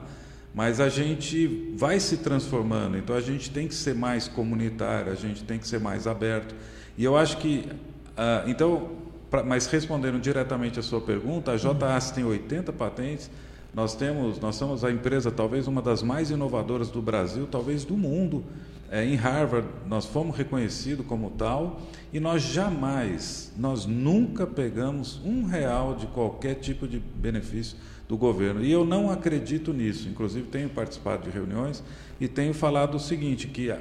Mas a gente vai se transformando, então a gente tem que ser mais comunitário, a gente tem que ser mais aberto. E eu acho que, ah, então, pra, mas respondendo diretamente a sua pergunta, a JAS tem 80 patentes. Nós temos, nós somos a empresa talvez uma das mais inovadoras do Brasil, talvez do mundo. É, em Harvard nós fomos reconhecidos como tal e nós jamais, nós nunca pegamos um real de qualquer tipo de benefício do governo. E eu não acredito nisso. Inclusive tenho participado de reuniões e tenho falado o seguinte, que a,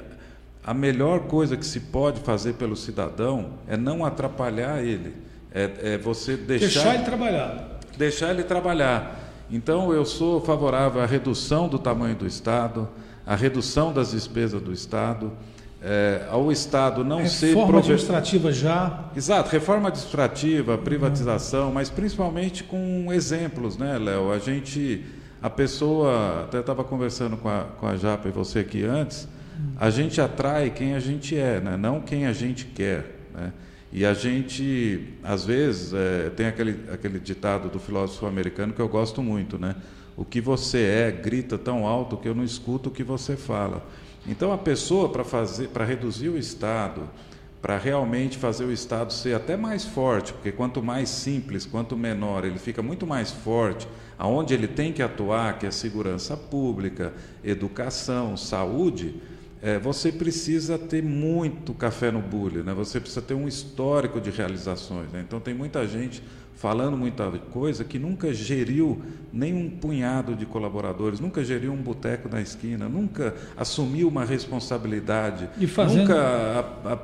a melhor coisa que se pode fazer pelo cidadão é não atrapalhar ele. É, é você deixar, deixar ele trabalhar. Deixar ele trabalhar. Então eu sou favorável à redução do tamanho do Estado, à redução das despesas do Estado é, ao Estado não reforma ser. Reforma administrativa já. Exato, reforma administrativa, privatização, uhum. mas principalmente com exemplos, né, Léo? A gente. A pessoa. Até estava conversando com a, com a Japa e você aqui antes. A gente atrai quem a gente é, né? não quem a gente quer. Né? E a gente, às vezes, é, tem aquele, aquele ditado do filósofo americano que eu gosto muito, né? O que você é grita tão alto que eu não escuto o que você fala. Então a pessoa para fazer, para reduzir o Estado, para realmente fazer o Estado ser até mais forte, porque quanto mais simples, quanto menor, ele fica muito mais forte, aonde ele tem que atuar, que é segurança pública, educação, saúde, é, você precisa ter muito café no bule, né? você precisa ter um histórico de realizações. Né? Então tem muita gente falando muita coisa que nunca geriu nem um punhado de colaboradores, nunca geriu um boteco na esquina, nunca assumiu uma responsabilidade, e fazendo... nunca a, a,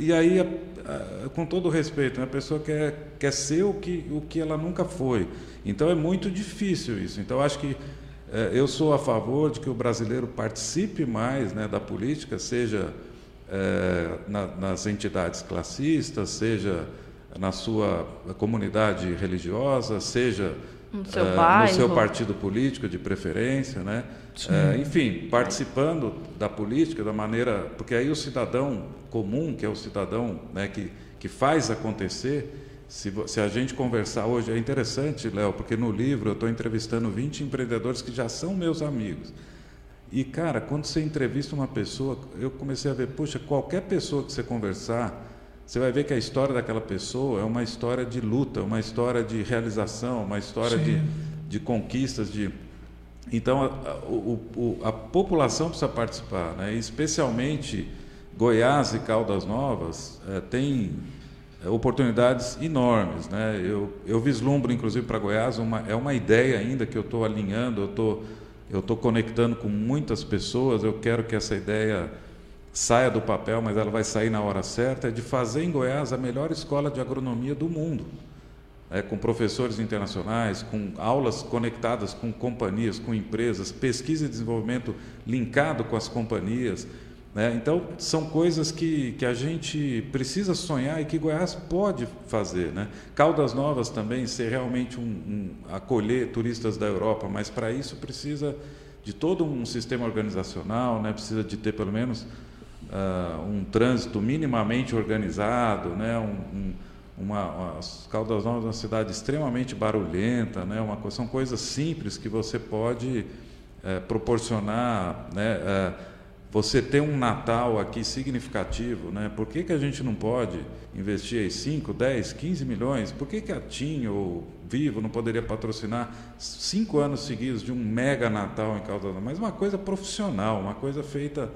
e aí a, com todo respeito, né, a pessoa quer quer ser o que o que ela nunca foi. Então é muito difícil isso. Então acho que é, eu sou a favor de que o brasileiro participe mais né, da política, seja é, na, nas entidades classistas, seja na sua comunidade religiosa, seja no seu, uh, no seu partido político de preferência, né? Uh, enfim, participando da política da maneira, porque aí o cidadão comum, que é o cidadão né, que, que faz acontecer, se, se a gente conversar hoje, é interessante, Léo, porque no livro eu estou entrevistando 20 empreendedores que já são meus amigos. E, cara, quando você entrevista uma pessoa, eu comecei a ver, puxa, qualquer pessoa que você conversar, você vai ver que a história daquela pessoa é uma história de luta, uma história de realização, uma história de, de conquistas. De... Então, a, a, a, população precisa participar, né? especialmente Goiás e Caldas Novas é, tem é, oportunidades enormes. Né? Eu, eu vislumbro, inclusive, para Goiás, uma, é uma ideia ainda que eu estou alinhando, eu estou eu estou conectando com muitas pessoas, eu quero que essa ideia saia do papel, mas ela vai sair na hora certa, é de fazer em Goiás a melhor escola de agronomia do mundo. É, com professores internacionais, com aulas conectadas com companhias, com empresas, pesquisa e desenvolvimento linkado com as companhias. Né? Então, são coisas que, que a gente precisa sonhar e que Goiás pode fazer. Né? Caldas Novas também ser realmente um, um acolher turistas da Europa, mas para isso precisa de todo um sistema organizacional, né? precisa de ter pelo menos uh, um trânsito minimamente organizado, né? Um, um, uma, as Caldas Novas é uma cidade extremamente barulhenta, né? Uma, são coisas simples que você pode uh, proporcionar, né? Uh, você ter um Natal aqui significativo, né? Por que, que a gente não pode investir aí 5, 10, 15 milhões? Por que, que a TIM ou Vivo não poderia patrocinar cinco anos seguidos de um mega Natal em Caldas Novas? Mas uma coisa profissional, uma coisa feita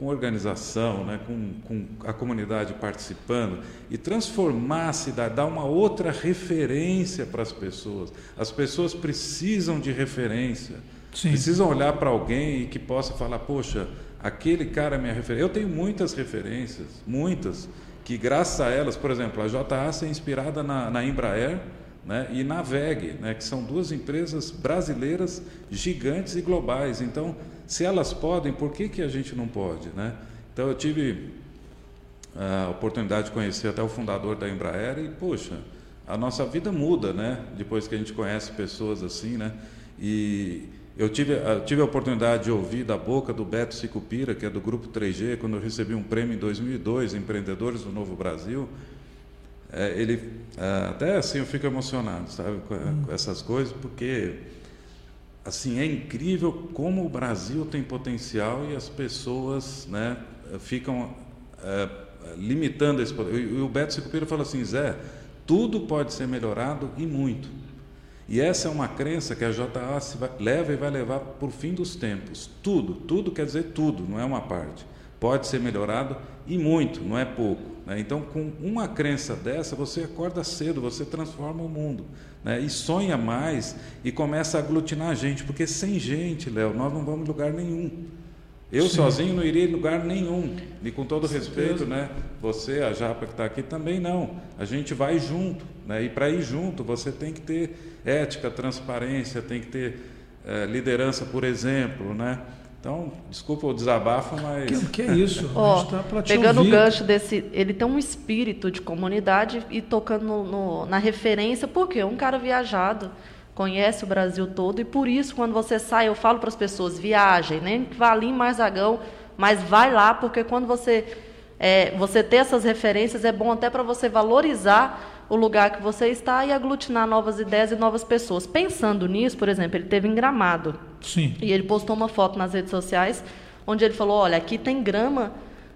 com organização, né, com, com, a comunidade participando e transformar a cidade, dar uma outra referência para as pessoas. As pessoas precisam de referência, Sim. precisam olhar para alguém e que possa falar: poxa, aquele cara é minha referência. Eu tenho muitas referências, muitas, que graças a elas, por exemplo, a JA é inspirada na, na Embraer. Né, e na VEG, né, que são duas empresas brasileiras gigantes e globais. Então, se elas podem, por que, que a gente não pode? Né? Então eu tive a oportunidade de conhecer até o fundador da Embraer e, poxa, a nossa vida muda, né? Depois que a gente conhece pessoas assim, né? E eu tive, eu tive a oportunidade de ouvir da boca do Beto Sicupira, que é do Grupo 3G, quando eu recebi um prêmio em 2002, Empreendedores do Novo Brasil. É, ele, é, até assim eu fico emocionado, sabe, com, com essas coisas, porque assim é incrível como o Brasil tem potencial e as pessoas né, ficam é, limitando esse poder. E o Beto Sicupira fala assim, Zé, tudo pode ser melhorado e muito. E essa é uma crença que a JA leva e vai levar por fim dos tempos. Tudo, tudo quer dizer tudo, não é uma parte. Pode ser melhorado e muito, não é pouco. Né? Então, com uma crença dessa, você acorda cedo, você transforma o mundo. Né? E sonha mais e começa a aglutinar gente, porque sem gente, Léo, nós não vamos em lugar nenhum. Eu Sim. sozinho não iria em lugar nenhum. E com todo respeito, né? Você, a Japa que está aqui, também não. A gente vai junto. Né? E para ir junto, você tem que ter ética, transparência, tem que ter é, liderança, por exemplo, né? Então, desculpa o desabafo, mas. Que, que é isso? oh, tá pegando o gancho desse. Ele tem um espírito de comunidade e tocando no, no, na referência, porque um cara viajado conhece o Brasil todo e por isso, quando você sai, eu falo para as pessoas: viajem, nem vá ali em Marzagão, mas vai lá, porque quando você. É, você ter essas referências é bom até para você valorizar o lugar que você está e aglutinar novas ideias e novas pessoas. Pensando nisso, por exemplo, ele teve em Gramado. Sim. E ele postou uma foto nas redes sociais onde ele falou: olha, aqui tem grama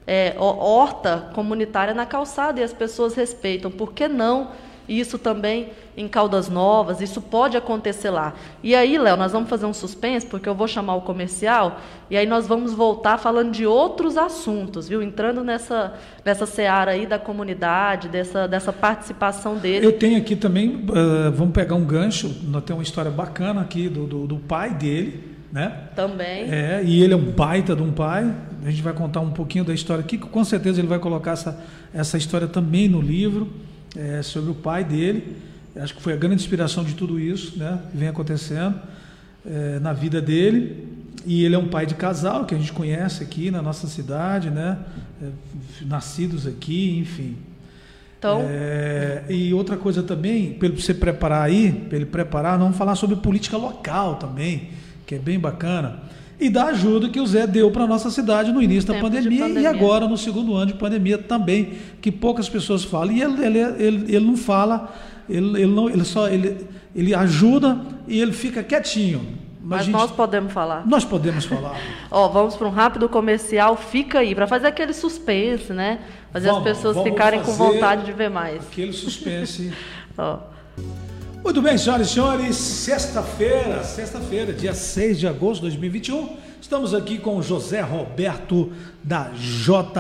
é, horta comunitária na calçada e as pessoas respeitam. Por que não? Isso também em Caldas Novas, isso pode acontecer lá. E aí, Léo, nós vamos fazer um suspense, porque eu vou chamar o comercial, e aí nós vamos voltar falando de outros assuntos, viu? Entrando nessa, nessa seara aí da comunidade, dessa, dessa participação dele. Eu tenho aqui também, uh, vamos pegar um gancho, nós temos uma história bacana aqui do, do, do pai dele, né? Também. É, e ele é um baita de um pai. A gente vai contar um pouquinho da história aqui, que com certeza ele vai colocar essa, essa história também no livro, é, sobre o pai dele. Acho que foi a grande inspiração de tudo isso, né? Que vem acontecendo é, na vida dele. E ele é um pai de casal que a gente conhece aqui na nossa cidade, né? É, nascidos aqui, enfim. Então. É, e outra coisa também, para você preparar aí, para ele preparar, vamos falar sobre política local também, que é bem bacana. E da ajuda que o Zé deu para a nossa cidade no início da pandemia, pandemia, e agora no segundo ano de pandemia também, que poucas pessoas falam. E ele, ele, ele, ele não fala ele, ele, não, ele só ele, ele ajuda e ele fica quietinho. Mas, Mas gente, nós podemos falar. Nós podemos falar. Ó, vamos para um rápido comercial. Fica aí para fazer aquele suspense, né? Fazer vamos, as pessoas ficarem com vontade de ver mais. Aquele suspense. Ó. Muito bem, senhoras e senhores, sexta-feira, sexta-feira, dia 6 de agosto de 2021, estamos aqui com José Roberto da JAC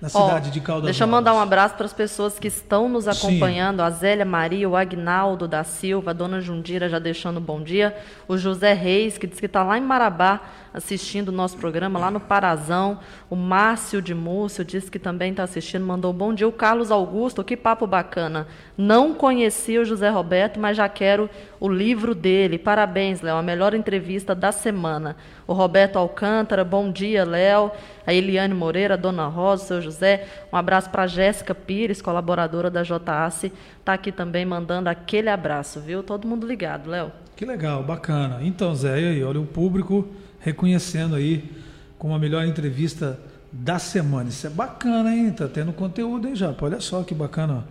na cidade de Caldas Deixa eu mandar um abraço para as pessoas que estão nos acompanhando. Sim. A Zélia Maria, o Agnaldo da Silva, a dona Jundira já deixando um bom dia. O José Reis, que diz que está lá em Marabá assistindo o nosso programa, lá no Parazão. O Márcio de Múcio disse que também está assistindo, mandou bom dia. O Carlos Augusto, que papo bacana. Não conhecia o José Roberto, mas já quero o livro dele. Parabéns, Léo, a melhor entrevista da semana. O Roberto Alcântara, bom dia, Léo. A Eliane Moreira, a Dona Rosa, o seu José. Um abraço para Jéssica Pires, colaboradora da JAC. Está aqui também mandando aquele abraço, viu? Todo mundo ligado, Léo. Que legal, bacana. Então, Zé, aí, olha o público reconhecendo aí como a melhor entrevista da semana. Isso é bacana, hein? Tá tendo conteúdo aí já. Olha só que bacana.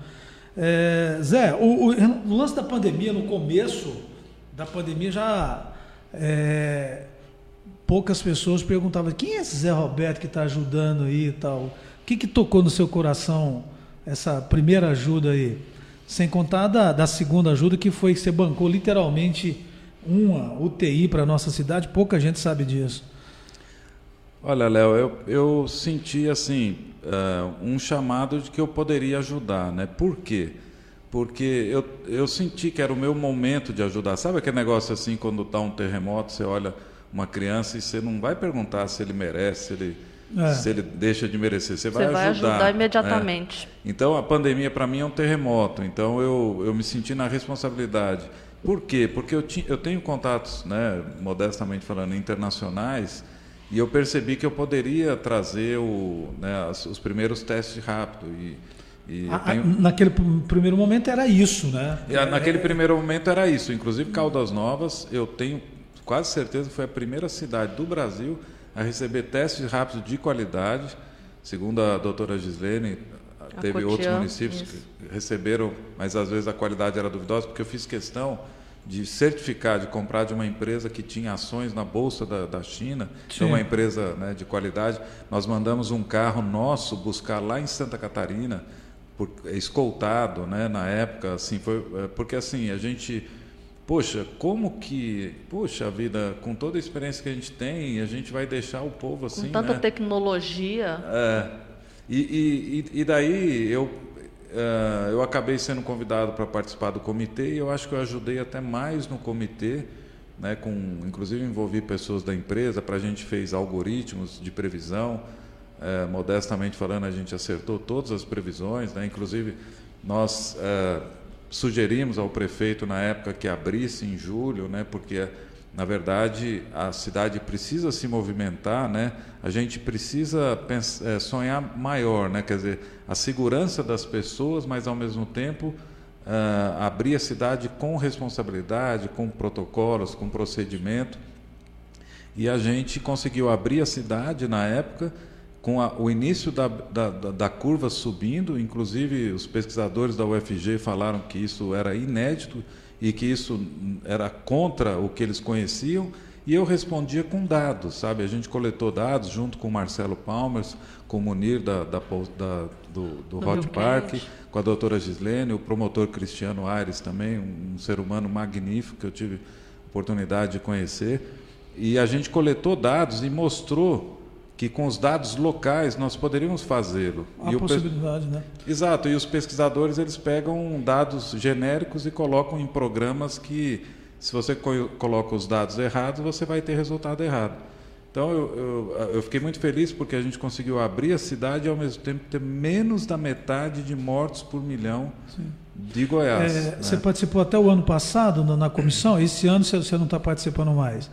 É, Zé, o, o, lance da pandemia, no começo da pandemia, já é, poucas pessoas perguntavam quem é esse Zé Roberto que está ajudando aí e tal. O que, que tocou no seu coração essa primeira ajuda aí? Sem contar da, da segunda ajuda, que foi que você bancou literalmente uma UTI para a nossa cidade, pouca gente sabe disso. Olha, Léo, eu, eu senti assim uh, um chamado de que eu poderia ajudar, né? Por quê? Porque eu, eu senti que era o meu momento de ajudar. Sabe aquele negócio assim, quando está um terremoto, você olha uma criança e você não vai perguntar se ele merece, se ele, é. se ele deixa de merecer, você, você vai, vai ajudar. ajudar imediatamente. É. Então a pandemia para mim é um terremoto. Então eu, eu me senti na responsabilidade por quê? Porque eu, tinha, eu tenho contatos, né, modestamente falando, internacionais, e eu percebi que eu poderia trazer o, né, os primeiros testes rápido. E, e a, tenho... Naquele primeiro momento era isso, né? naquele é... primeiro momento era isso. Inclusive, Caldas Novas, eu tenho quase certeza que foi a primeira cidade do Brasil a receber testes rápidos de qualidade. Segundo a doutora Gislene, teve outros municípios isso. que receberam, mas às vezes a qualidade era duvidosa, porque eu fiz questão de certificar, de comprar de uma empresa que tinha ações na Bolsa da, da China, de uma empresa né, de qualidade. Nós mandamos um carro nosso buscar lá em Santa Catarina, por, escoltado né, na época, assim, foi, é, porque assim, a gente, poxa, como que, poxa vida, com toda a experiência que a gente tem, a gente vai deixar o povo assim, Com tanta né? tecnologia. É, e, e, e daí eu uh, eu acabei sendo convidado para participar do comitê e eu acho que eu ajudei até mais no comitê, né, com, inclusive envolvi pessoas da empresa, para a gente fez algoritmos de previsão, uh, modestamente falando, a gente acertou todas as previsões, né, inclusive nós uh, sugerimos ao prefeito na época que abrisse em julho, né, porque na verdade, a cidade precisa se movimentar, né? A gente precisa pensar, é, sonhar maior, né? Quer dizer, a segurança das pessoas, mas ao mesmo tempo uh, abrir a cidade com responsabilidade, com protocolos, com procedimento. E a gente conseguiu abrir a cidade na época com a, o início da, da, da, curva subindo, inclusive os pesquisadores da UFG falaram que isso era inédito e que isso era contra o que eles conheciam, E eu respondia com dados, sabe? A gente coletou dados junto com o Marcelo Palmers, com o Munir da, da, da do, do, do Hot Park, com a doutora Gislene, o promotor Cristiano Aires também, um, um ser humano magnífico que eu tive oportunidade de conhecer. E a gente coletou dados e mostrou que com os dados locais nós poderíamos fazê-lo. A e possibilidade, pe... né? Exato, e os pesquisadores eles pegam dados genéricos e colocam em programas que, se você co coloca os dados errados, você vai ter resultado errado. Então eu, eu, eu, fiquei muito feliz porque a gente conseguiu abrir a cidade e ao mesmo tempo ter menos da metade de mortos por milhão Sim. de Goiás. É, né? Você participou até o ano passado na, na comissão, esse ano você não está participando mais.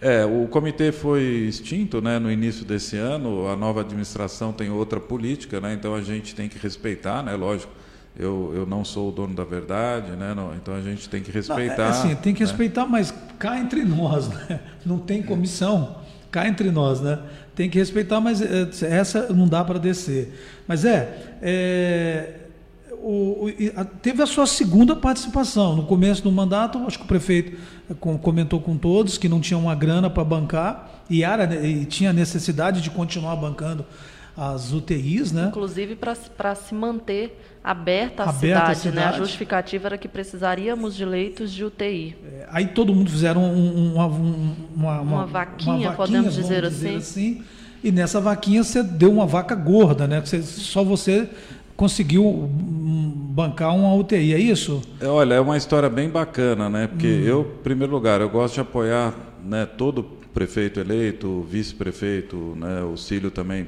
É, o comitê foi extinto né, no início desse ano, a nova administração tem outra política, né, então a gente tem que respeitar, né, lógico. Eu, eu não sou o dono da verdade, né, não, então a gente tem que respeitar. Não, é, assim, tem que né? respeitar, mas cá entre nós, né? não tem comissão, cá entre nós, né? Tem que respeitar, mas é, essa não dá para descer. Mas é, é o, o, teve a sua segunda participação. No começo do mandato, acho que o prefeito comentou com todos que não tinha uma grana para bancar e, era, e tinha necessidade de continuar bancando as UTIs, né? Inclusive para se manter aberta a, aberta cidade, a cidade, né? A justificativa era que precisaríamos de leitos de UTI. É, aí todo mundo fizeram um, uma, uma, uma, uma, vaquinha, uma vaquinha podemos dizer, dizer assim. assim. E nessa vaquinha você deu uma vaca gorda, né? Você, só você conseguiu bancar uma UTI, é isso? É, olha, é uma história bem bacana, né? Porque hum. eu, em primeiro lugar, eu gosto de apoiar né, todo prefeito eleito, vice-prefeito, né, o Cílio também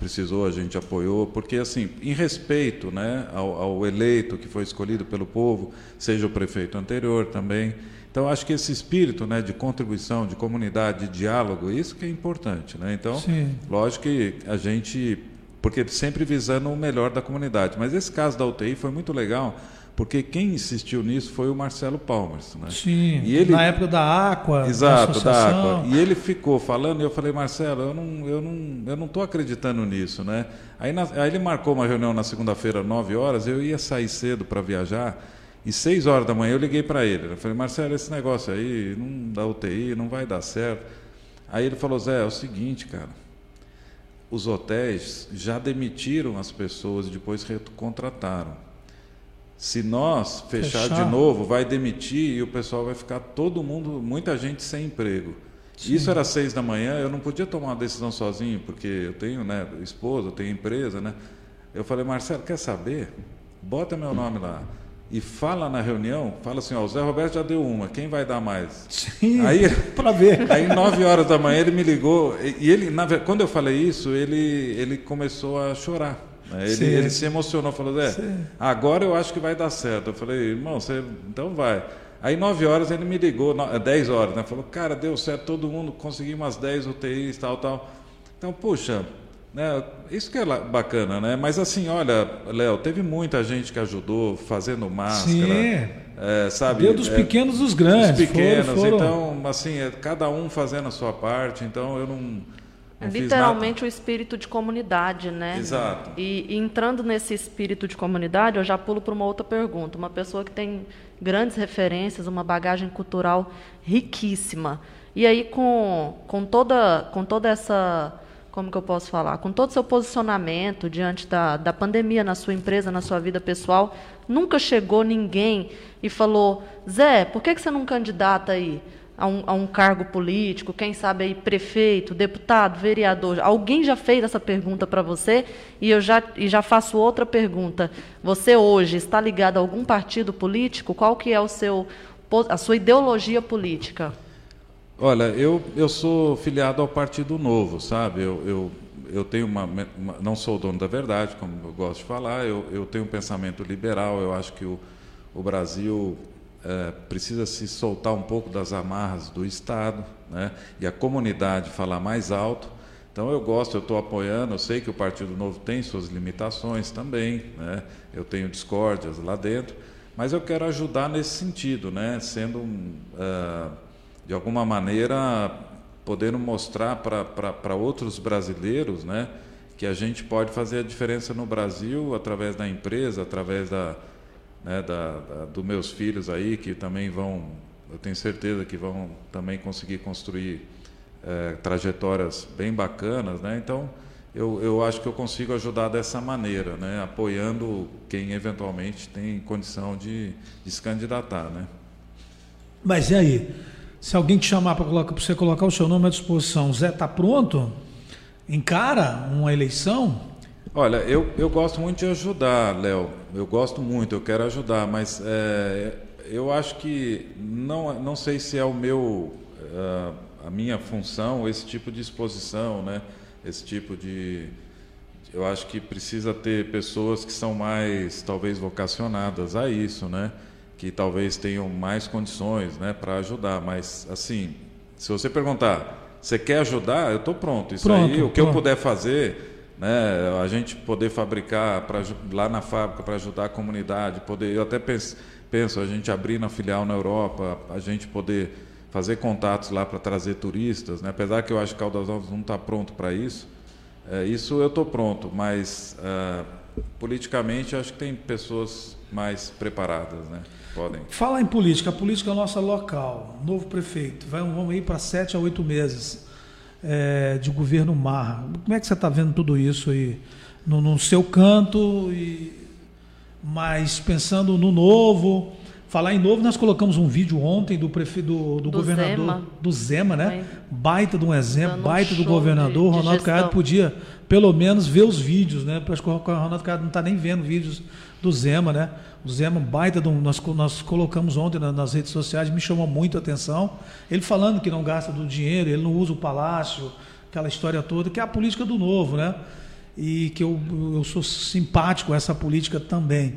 precisou, a gente apoiou, porque assim, em respeito né, ao, ao, eleito que foi escolhido pelo povo, seja o prefeito anterior também. Então, acho que esse espírito né, de contribuição, de comunidade, de diálogo, isso que é importante. Né? Então, Sim. lógico que a gente porque sempre visando o melhor da comunidade. Mas esse caso da UTI foi muito legal, porque quem insistiu nisso foi o Marcelo Palmers. Né? Sim, e ele, na época da Aqua. Exato, da, da Aqua. E ele ficou falando, e eu falei, Marcelo, eu não eu não, eu não estou acreditando nisso. Né? Aí, na, aí ele marcou uma reunião na segunda-feira, 9 horas, eu ia sair cedo para viajar, e 6 horas da manhã eu liguei para ele. Eu falei, Marcelo, esse negócio aí, não dá UTI, não vai dar certo. Aí ele falou, Zé, é o seguinte, cara os hotéis já demitiram as pessoas e depois recontrataram. Se nós fechar, fechar, de novo, vai demitir e o pessoal vai ficar todo mundo, muita gente sem emprego. Sim. Isso era seis da manhã, eu não podia tomar uma decisão sozinho, porque eu tenho né, esposa, eu tenho empresa, né? Eu falei, Marcelo, quer saber? Bota meu nome lá e fala na reunião, fala assim, ó, o Zé Roberto já deu uma, quem vai dar mais? Sim, aí para ver. Aí nove horas da manhã ele me ligou e ele, na, quando eu falei isso, ele ele começou a chorar. Né? Ele, ele, se emocionou, falou, Zé, Sim. agora eu acho que vai dar certo. Eu falei, irmão, você então vai. Aí nove horas ele me ligou, é, dez horas, né? Falou, cara, deu certo, todo mundo conseguiu umas dez UTIs, tal, tal. Então, puxa, né? Isso que é bacana, né? Mas assim, olha, Léo, teve muita gente que ajudou fazendo máscara. Sim. É, sabe? Deu dos é, pequenos dos grandes. Dos pequenos, foram, foram... então, assim, é, cada um fazendo a sua parte, então eu não. não Literalmente o espírito de comunidade, né? Exato. E, e entrando nesse espírito de comunidade, eu já pulo para uma outra pergunta. Uma pessoa que tem grandes referências, uma bagagem cultural riquíssima. E aí, com, com, toda, com toda essa como que eu posso falar, com todo o seu posicionamento diante da, da pandemia na sua empresa, na sua vida pessoal, nunca chegou ninguém e falou, Zé, por que, que você não candidata aí a um, a um cargo político, quem sabe aí prefeito, deputado, vereador? Alguém já fez essa pergunta para você e eu já, e já faço outra pergunta. Você hoje está ligado a algum partido político? Qual que é o seu, a sua ideologia política? Olha, eu, eu sou filiado ao Partido Novo, sabe? Eu, eu, eu tenho uma, uma, Não sou dono da verdade, como eu gosto de falar, eu, eu tenho um pensamento liberal, eu acho que o, o Brasil é, precisa se soltar um pouco das amarras do Estado, né? E a comunidade falar mais alto. Então eu gosto, eu estou apoiando, eu sei que o Partido Novo tem suas limitações também, né? eu tenho discórdias lá dentro, mas eu quero ajudar nesse sentido, né? sendo um, uh, de alguma maneira, podendo mostrar para outros brasileiros né, que a gente pode fazer a diferença no Brasil através da empresa, através da, né, da, da dos meus filhos aí, que também vão eu tenho certeza que vão também conseguir construir é, trajetórias bem bacanas, né? Então, eu, eu acho que eu consigo ajudar dessa maneira, né? Apoiando quem eventualmente tem condição de, de se candidatar, né? Mas e aí? Se alguém te chamar para você colocar o seu nome à disposição, Zé está pronto? Encara uma eleição? Olha, eu, eu gosto muito de ajudar, Léo. Eu gosto muito, eu quero ajudar, mas é, eu acho que não, não sei se é o meu, uh, a minha função, esse tipo de exposição, né? Esse tipo de. Eu acho que precisa ter pessoas que são mais, talvez, vocacionadas a isso, né? Que talvez tenham mais condições né, para ajudar. Mas, assim, se você perguntar, você quer ajudar? Eu estou pronto. Isso pronto, aí, o que pronto. eu puder fazer, né, a gente poder fabricar pra, lá na fábrica para ajudar a comunidade, poder, eu até penso, penso, a gente abrir na filial na Europa, a gente poder fazer contatos lá para trazer turistas, né? apesar que eu acho que Caldas Novas não está pronto para isso. É, isso eu estou pronto, mas uh, politicamente acho que tem pessoas mais preparadas. Né? Podem. Fala em política, a política é nossa local, novo prefeito, vai, vamos ir para sete a oito meses é, de governo Marra. Como é que você está vendo tudo isso aí no, no seu canto, e, mas pensando no novo? Falar em novo, nós colocamos um vídeo ontem do prefeito do, do, do governador Zema. do Zema, né? Baita de um exemplo, Dando baita um do governador. De, de Ronaldo Caiado podia, pelo menos, ver os vídeos, né? Porque o Ronaldo Caiado não está nem vendo vídeos do Zema, né? O Zema, baita, do, nós, nós colocamos ontem nas redes sociais, me chamou muito a atenção. Ele falando que não gasta do dinheiro, ele não usa o palácio, aquela história toda, que é a política do novo, né? E que eu, eu sou simpático a essa política também.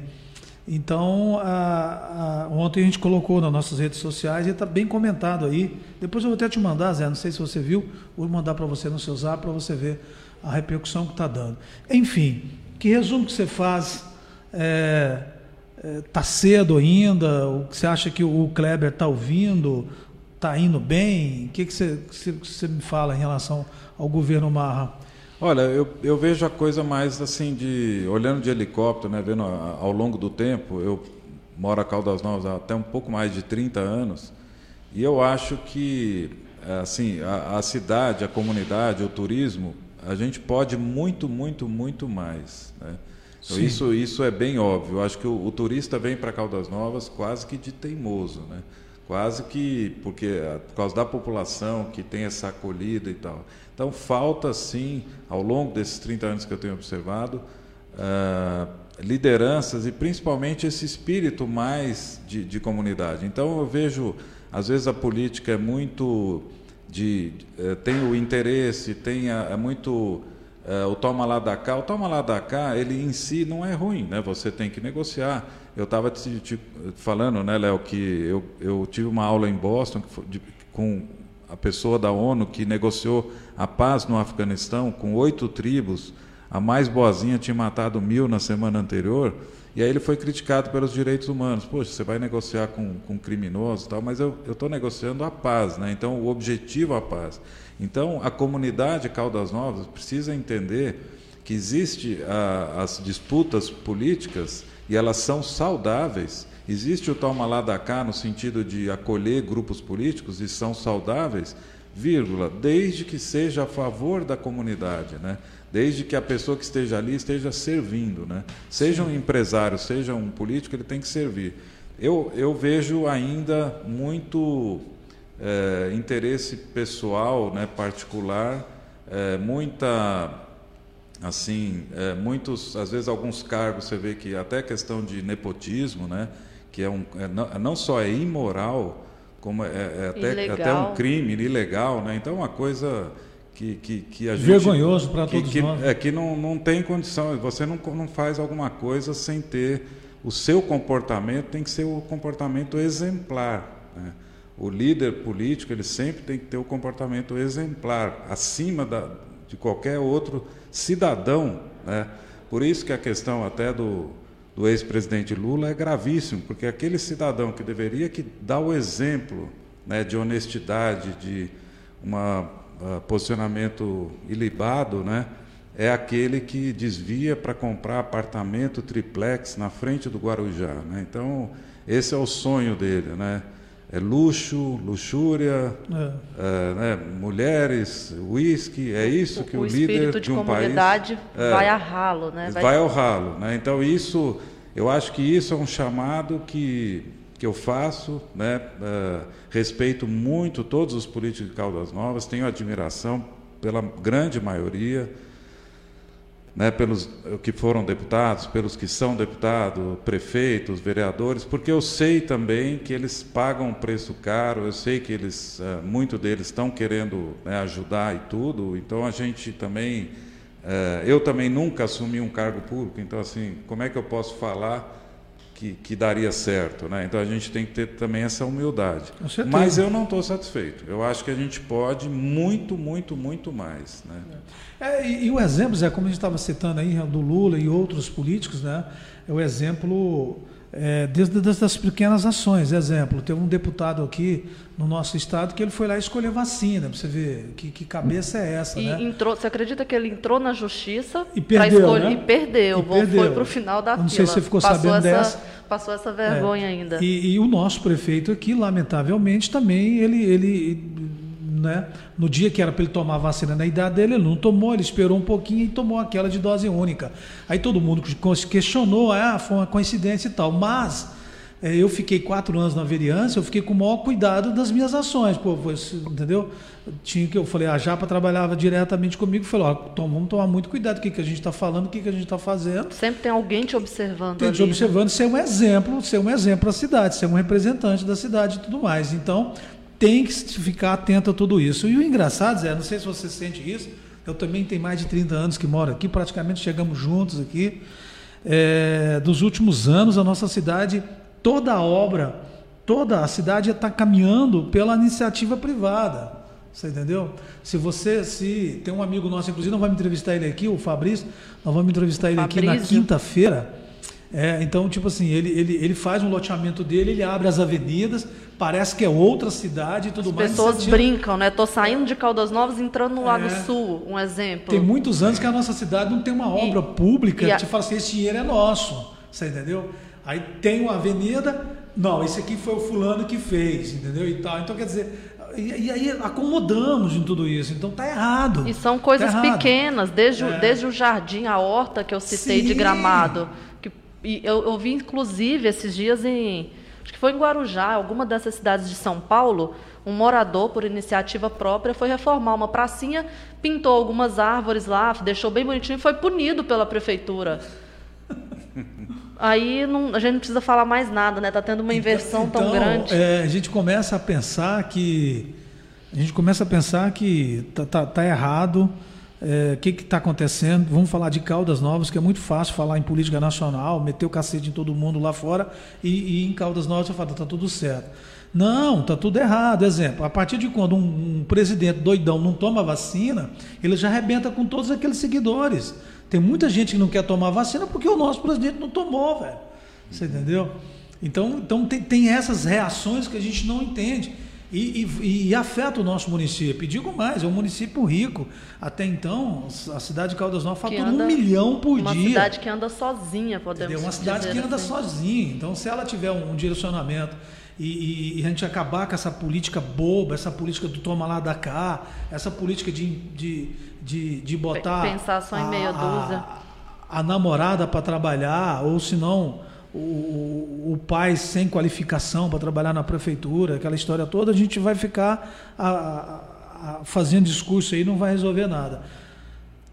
Então, a, a, ontem a gente colocou nas nossas redes sociais e está bem comentado aí. Depois eu vou até te mandar, Zé, não sei se você viu, vou mandar para você no seu zap para você ver a repercussão que está dando. Enfim, que resumo que você faz? É, é, cedo ainda? O que você acha que o Kleber está ouvindo? Está indo bem? O que, que, você, que você me fala em relação ao governo Marra? Olha, eu, eu vejo a coisa mais assim de olhando de helicóptero, né, vendo ao longo do tempo. Eu moro a Caldas Novas há até um pouco mais de 30 anos e eu acho que assim a, a cidade, a comunidade, o turismo, a gente pode muito, muito, muito mais. Né? Então, isso, isso é bem óbvio. Eu acho que o, o turista vem para Caldas Novas quase que de teimoso, né? Quase que porque por causa da população que tem essa acolhida e tal. Então falta sim, ao longo desses 30 anos que eu tenho observado, uh, lideranças e principalmente esse espírito mais de, de, comunidade. Então eu vejo, às vezes a política é muito de, uh, tem o interesse, tem a, é muito Uh, o toma lá da cá, o toma lá da cá, ele em si não é ruim, né? Você tem que negociar. Eu estava te, te, falando, né, Léo, que eu, eu tive uma aula em Boston de, com a pessoa da ONU que negociou a paz no Afeganistão com oito tribos. A mais boazinha tinha matado mil na semana anterior. E aí ele foi criticado pelos direitos humanos. Poxa, você vai negociar com, com criminosos e tal, mas eu estou negociando a paz, né? Então o objetivo é a paz. Então, a comunidade Caldas Novas precisa entender que existe a, as disputas políticas e elas são saudáveis. Existe o toma lá da cá no sentido de acolher grupos políticos e são saudáveis, vírgula, desde que seja a favor da comunidade, né? Desde que a pessoa que esteja ali esteja servindo, né? Seja um empresário, seja um político, ele tem que servir. Eu, eu vejo ainda muito é, interesse pessoal, né, particular, é, muita, assim, é, muitos, às vezes alguns cargos você vê que até questão de nepotismo, né, que é um, é, não, não, só é imoral, como é, é até, até, um crime ilegal, né, então é uma coisa que, que, que a gente... Vergonhoso para todos que, nós. É que não, não tem condição, você não, não faz alguma coisa sem ter... O seu comportamento tem que ser o comportamento exemplar, né? o líder político ele sempre tem que ter o comportamento exemplar, acima da, de qualquer outro cidadão. Né? Por isso que a questão até do, do ex-presidente Lula é gravíssimo, porque aquele cidadão que deveria que dar o exemplo né, de honestidade, de um uh, posicionamento ilibado, né, é aquele que desvia para comprar apartamento triplex na frente do Guarujá. Né? Então, esse é o sonho dele. Né? É luxo, luxúria, É. é, né, mulheres, uísque, é isso que o, o líder espírito de um país é, vai a ralo, né? vai ao ralo, né? Então isso, eu acho que isso é um chamado que que eu faço, né? É, respeito muito todos os políticos de Caldas Novas, tenho admiração pela grande maioria, né, pelos que foram deputados, pelos que são deputados, prefeitos, vereadores, porque eu sei também que eles pagam um preço caro, eu sei que eles, uh, muito deles estão querendo né, ajudar e tudo, então a gente também, uh, eu também nunca assumi um cargo público, então assim, como é que eu posso falar que, que daria certo, né? Então a gente tem que ter também essa humildade. Mas eu não estou satisfeito. Eu acho que a gente pode muito, muito, muito mais, né? É, e, e, o exemplo, Zé, como a gente estava citando aí, do Lula e outros políticos, né? É o exemplo é, desde das pequenas ações. Exemplo, teve um deputado aqui no nosso estado que ele foi lá escolher vacina, para você ver que, que cabeça é essa. E né? entrou, você acredita que ele entrou na justiça e perdeu, escolher, né? e perdeu, e perdeu. foi para o final da Não fila. sei se você ficou passou sabendo essa, dessa. Passou essa vergonha é. ainda. E, e, o nosso prefeito aqui, lamentavelmente, também ele, ele né, no dia que era para ele tomar a vacina na idade dele, ele não tomou, ele esperou um pouquinho e tomou aquela de dose única. Aí todo mundo questionou, ah, foi uma coincidência e tal, mas é, eu fiquei quatro anos na vereança, eu fiquei com o maior cuidado das minhas ações, pô, entendeu? Tinha que eu falei, a Japa trabalhava diretamente comigo, falou, ó, tom, vamos tomar muito cuidado, o que, que a gente está falando, o que, que a gente está fazendo. Sempre tem alguém te observando. Tem te ali, observando, né? ser um exemplo, ser um exemplo para a cidade, ser um representante da cidade e tudo mais. Então, tem que ficar atento a tudo isso. E o engraçado, Zé, não sei se você sente isso, eu também tenho mais de 30 anos que moro aqui, praticamente chegamos juntos aqui. É, dos últimos anos, a nossa cidade toda a obra, toda a cidade está caminhando pela iniciativa privada. Você entendeu? Se você, se tem um amigo nosso, inclusive, não vai me entrevistar ele aqui, o Fabrício, nós vamos entrevistar ele Fabrício. aqui na quinta-feira. É, então, tipo assim, ele, ele, ele faz um loteamento dele, ele abre as avenidas, parece que é outra cidade e tudo As mais. pessoas iniciativa- brincam, né? Tô saindo de Caldas Novas entrando no Lago É. Sul, um exemplo. Tem muitos anos que a nossa cidade não tem uma obra pública e a- que te fala assim, esse dinheiro é nosso. Você entendeu? Aí tem uma avenida, não, esse aqui foi o fulano que fez, entendeu? E tal. Então, quer dizer, e, e aí acomodamos em tudo isso. Então tá errado. E são coisas Tá pequenas, desde, o- É. desde o jardim, a horta que eu citei de Sim. gramado. E eu, eu vi, inclusive, esses dias em. Acho que foi em Guarujá, alguma dessas cidades de São Paulo. Um morador, por iniciativa própria, foi reformar uma pracinha, pintou algumas árvores lá, deixou bem bonitinho e foi punido pela prefeitura. Aí não- a gente não precisa falar mais nada, né? Tá tendo uma inversão tão Então, grande. é, a gente começa a pensar que a gente começa a pensar que tá, tá, tá errado. É, O que está acontecendo? Vamos falar de Caldas Novas, que é muito fácil falar em política nacional, meter o cacete em todo mundo lá fora e, e em Caldas Novas você fala, tá tudo certo. Não, tá tudo errado. Exemplo, a partir de quando um, um presidente doidão não toma vacina, ele já arrebenta com todos aqueles seguidores. Tem muita gente que não quer tomar vacina porque o nosso presidente não tomou, velho. Você entendeu? Então, então tem, tem essas reações que a gente não entende. E, e- e afeta o nosso município. E digo mais, é um município rico. Até então, a cidade de Caldas Novas fatura um milhão por uma dia. cidade que anda sozinha, podemos Entendeu? Uma cidade dizer que anda assim. sozinha. Então, se ela tiver um, direcionamento e, e- a gente acabar com essa política boba, essa política do toma lá da cá, essa política de, de, de, de botar. pensar só em meia dúzia. A, namorada para trabalhar, ou se não. O, pai sem qualificação para trabalhar na prefeitura, aquela história toda, a gente vai ficar a- a- a- fazendo discurso aí, não vai resolver nada.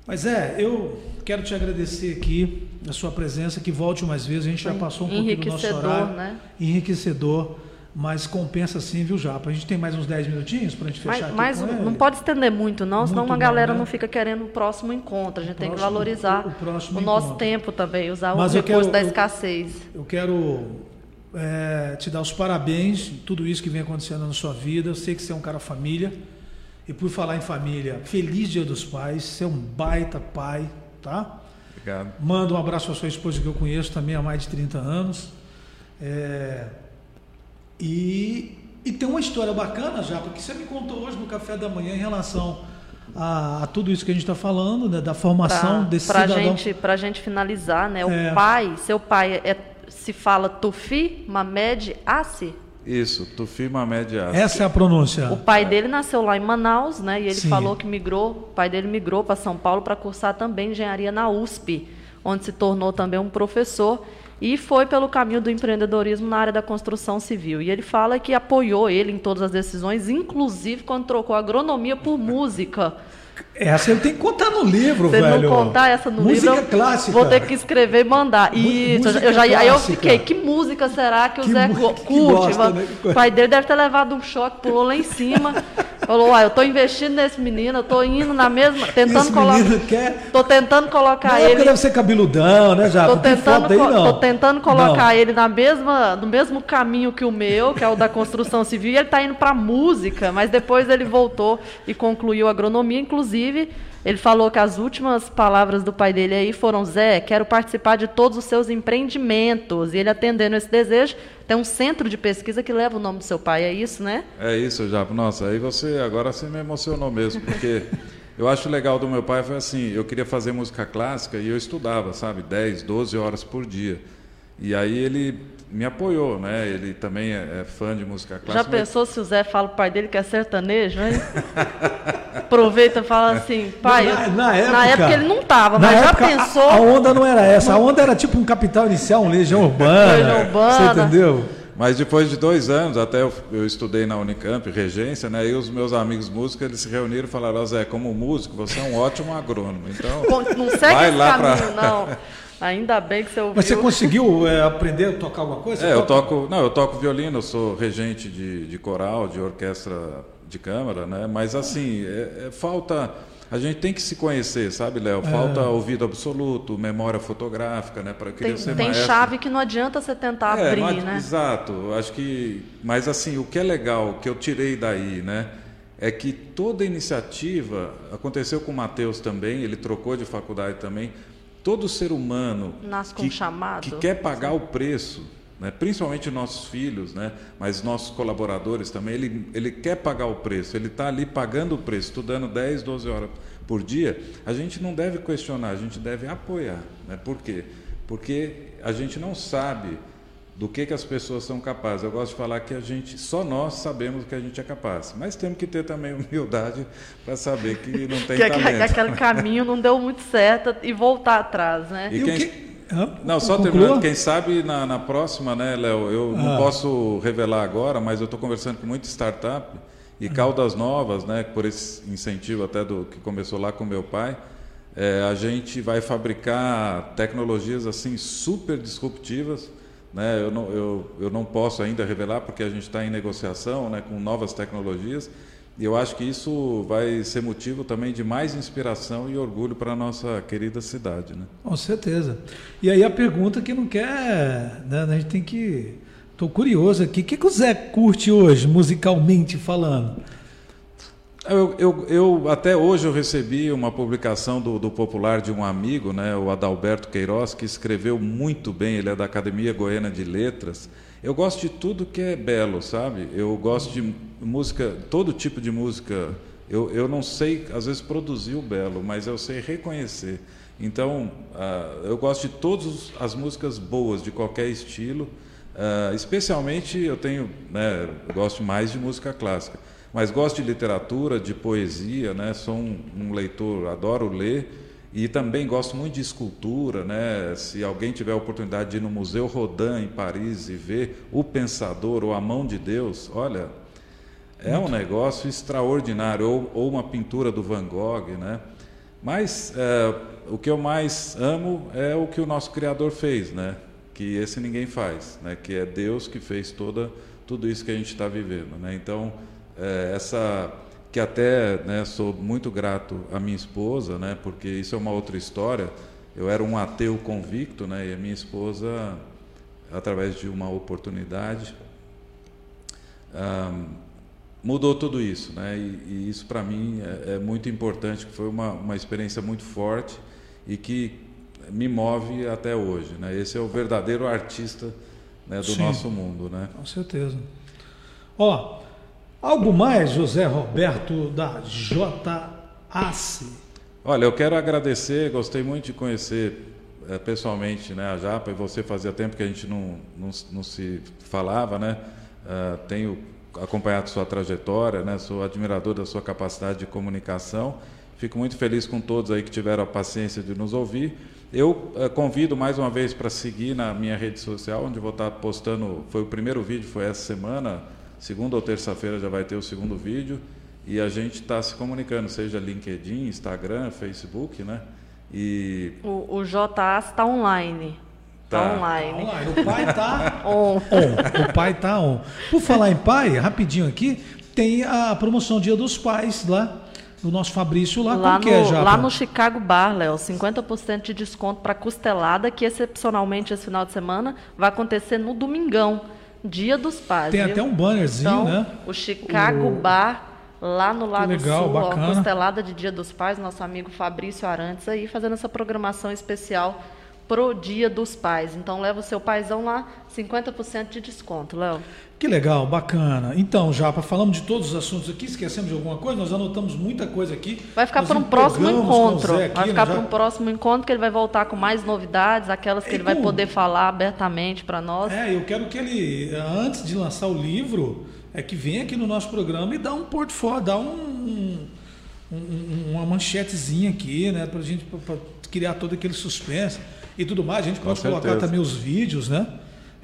Mas é, eu quero te agradecer aqui a sua presença, que volte mais vezes. A gente já passou um pouquinho do nosso horário. né? Enriquecedor, mas compensa sim, viu, Japa? A gente tem mais uns 10 minutinhos para a gente fechar Mas, aqui mas com não ele? pode estender muito, não, senão Muito uma não, galera né? não fica querendo o próximo encontro. A gente tem que próximo- valorizar o- o próximo nosso tempo também, usar Mas o eu recurso quero- da eu- escassez. Eu quero é, te dar os parabéns tudo isso que vem acontecendo na sua vida. Eu sei que você é um cara família. E por falar em família, feliz Dia dos Pais. Você é um baita pai, tá? Obrigado. Manda um abraço para sua esposa que eu conheço também há mais de 30 anos. É, e, e tem uma história bacana já, porque você me contou hoje no café da manhã em relação a, a tudo isso que a gente está falando, né, da formação Pra, desse pra cidadão. gente, pra gente finalizar, né? O É. pai, seu pai é, se fala Tufi, Mamed, Assi? Isso, Tufi Mamed Assi. Essa é a pronúncia. O pai dele nasceu lá em Manaus, né? E ele Sim. falou que migrou, o pai dele migrou para São Paulo para cursar também engenharia na USP, onde se tornou também um professor e foi pelo caminho do empreendedorismo na área da construção civil. E ele fala que apoiou ele em todas as decisões, inclusive quando trocou agronomia por música. Essa ele tem que contar no livro, Se ele velho. não contar essa no música livro, eu clássica. vou ter que escrever e mandar. Isso, música eu já, aí eu clássica. fiquei, que música será que o Que Zé curte? gosta, né? O pai dele deve ter levado um choque, pulou lá em cima. Falou, ah, eu tô investindo nesse menino, eu tô indo na mesma, tentando Esse colocar. menino quer... Tô tentando colocar época ele. deve ser cabeludão, né, já? Tô tentando, aí, não. tô tentando colocar Não. ele na mesma, no mesmo caminho que o meu, que é o da construção civil, e ele está indo para música, mas depois ele voltou e concluiu agronomia. Inclusive, ele falou que as últimas palavras do pai dele aí foram: Zé, quero participar de todos os seus empreendimentos. E ele atendendo esse desejo, tem um centro de pesquisa que leva o nome do seu pai, é isso, né? É isso, já. Nossa, aí você agora você me emocionou mesmo, porque eu acho legal do meu pai foi assim, eu queria fazer música clássica e eu estudava, sabe, 10, 12 horas por dia. E aí ele me apoiou, né? Ele também é, é fã de música Já clássica. mas- pensou se o Zé fala pro pai dele que é sertanejo, hein? Aproveita e fala assim, pai. Na, eu- na época, ele não tava, na mas já época, a- pensou. A, onda não era essa. A onda era tipo um capital inicial, um legião urbana. Legião Urbana. Você entendeu? Mas depois de dois anos, até eu, eu estudei na Unicamp, regência, né? E os meus amigos músicos, eles se reuniram e falaram, Zé, como músico, você é um ótimo agrônomo. Então, Não segue Vai esse lá pra- caminho, não. Ainda bem que você ouviu. Mas você conseguiu é, aprender a tocar alguma coisa? É, eu toco, não, eu toco violino, eu sou regente de, de coral, de orquestra de câmara, né? Mas assim, é- é falta, a gente tem que se conhecer, sabe, Léo? Falta ouvido absoluto, memória fotográfica, né? Para querer Tem, ser tem maestro. chave que não adianta você tentar É, abrir, ad- né? Exato, acho que, mas assim, o que é legal, o que eu tirei daí, né? É que toda iniciativa aconteceu com o Matheus também, ele trocou de faculdade também. Todo ser humano que, que quer pagar o preço, né, principalmente nossos filhos, né, mas nossos colaboradores também, ele, ele quer pagar o preço, ele está ali pagando o preço, estudando 10, 12 horas por dia, a gente não deve questionar, a gente deve apoiar. Né? Por quê? Porque a gente não sabe do que, que as pessoas são capazes. Eu gosto de falar que a gente, só nós sabemos do que a gente é capaz, mas temos que ter também humildade para saber que não tem Que, talento. que aquele caminho não deu muito certo e voltar atrás, né? E E o quem- que-? Não, só Conclua? terminando, quem sabe na, na próxima, né, Léo? Eu não Ah. posso revelar agora, mas eu estou conversando com muita startup e Caldas Novas, né, por esse incentivo até do que começou lá com meu pai, é, a gente vai fabricar tecnologias assim super disruptivas. Né? Eu, não, eu, eu não posso ainda revelar porque a gente está em negociação né, com novas tecnologias. E eu acho que isso vai ser motivo também de mais inspiração e orgulho para a nossa querida cidade. Né? Com certeza. E aí a pergunta que não quer, né, a gente tem que. Estou curioso aqui. O que, que o Zé curte hoje, musicalmente falando? Eu, eu, eu- até hoje eu recebi uma publicação do, do popular de um amigo, né, o Adalberto Queiroz, que escreveu muito bem. Ele é da Academia Goiana de Letras. Eu gosto de tudo que é belo, sabe? Eu gosto de música, todo tipo de música. Eu, eu não sei, às vezes, produzir o belo, mas eu sei reconhecer. Então, ah, eu gosto de todas as músicas boas, de qualquer estilo. Ah, especialmente, eu tenho, né, eu gosto mais de música clássica, mas gosto de literatura, de poesia, né? Sou um, um leitor, adoro ler e também gosto muito de escultura, né? Se alguém tiver a oportunidade de ir no Museu Rodin em Paris e ver o Pensador ou a Mão de Deus, olha, é um negócio extraordinário, ou, ou uma pintura do Van Gogh, né? Mas é, o que eu mais amo é o que o nosso Criador fez, né? Que esse ninguém faz, né? Que é Deus que fez toda tudo isso que a gente está vivendo, né? Então é, essa que até né, sou muito grato à minha esposa, né? Porque isso é uma outra história. Eu era um ateu convicto, né? E a minha esposa, através de uma oportunidade, mudou tudo isso, né? E, e isso para mim é, é muito importante, que foi uma, uma experiência muito forte e que me move até hoje, né? Esse é o verdadeiro artista né, do Sim. nosso mundo, né? Com certeza. Ó, algo mais, José Roberto da JAC? Olha, eu quero agradecer, gostei muito de conhecer eh, pessoalmente né, a Japa, e você fazia tempo que a gente não, não, não se falava, né? uh, tenho acompanhado sua trajetória, né? sou admirador da sua capacidade de comunicação. Fico muito feliz com todos aí que tiveram a paciência de nos ouvir. Eu uh, convido mais uma vez para seguir na minha rede social, onde vou estar postando. Foi o primeiro vídeo, foi essa semana. Segunda ou terça-feira já vai ter o segundo vídeo. E a gente está se comunicando, seja LinkedIn, Instagram, Facebook, né? E... O, o JA está online. Está tá. online. Tá online. O pai está on. on. O pai está on. Por falar em pai, rapidinho aqui, tem a promoção Dia dos Pais lá do nosso Fabrício lá. Lá, no, é, lá no Chicago Bar, Léo, 50% de desconto para costelada, que excepcionalmente esse final de semana vai acontecer no domingão, Dia dos Pais. Tem viu? até um bannerzinho, então, né? O Chicago o... Bar lá no Lago legal, Sul, bacana. ó, costelada de Dia dos Pais, nosso amigo Fabrício Arantes aí fazendo essa programação especial pro Dia dos Pais. Então leva o seu paizão lá, 50% de desconto, Léo. Que legal, bacana. Então, Japa, falamos de todos os assuntos aqui, esquecemos de alguma coisa? Nós anotamos muita coisa aqui. Vai ficar para um próximo encontro. Aqui, vai ficar né, para um próximo encontro que ele vai voltar com mais novidades, aquelas que e ele vai poder falar abertamente para nós. É, eu quero que ele, antes de lançar o livro, é que vem aqui no nosso programa e dá um portfólio, dá um, um, uma manchetezinha aqui, né, para a gente pra criar todo aquele suspense e tudo mais. A gente pode colocar também os vídeos, né?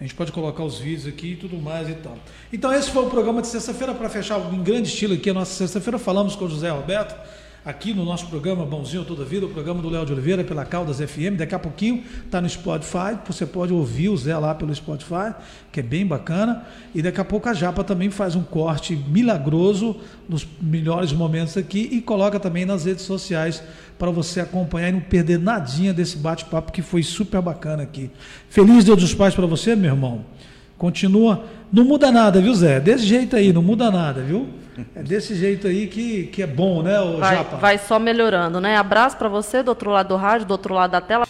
A gente pode colocar os vídeos aqui e tudo mais e tal. Então esse foi o programa de sexta-feira para fechar em grande estilo aqui a nossa sexta-feira. Falamos com o José Roberto aqui no nosso programa Bonzinho Toda Vida, o programa do Léo de Oliveira pela Caldas FM. Daqui a pouquinho está no Spotify, você pode ouvir o Zé lá pelo Spotify, que é bem bacana. E daqui a pouco a Japa também faz um corte milagroso nos melhores momentos aqui e coloca também nas redes sociais para você acompanhar e não perder nadinha desse bate-papo que foi super bacana aqui. Feliz Dia dos Pais para você, meu irmão. Continua. Não muda nada, viu, Zé? Desse jeito aí, não muda nada, viu? É desse jeito aí que, que é bom, né, vai, Japa? Vai só melhorando, né? Abraço para você do outro lado do rádio, do outro lado da tela.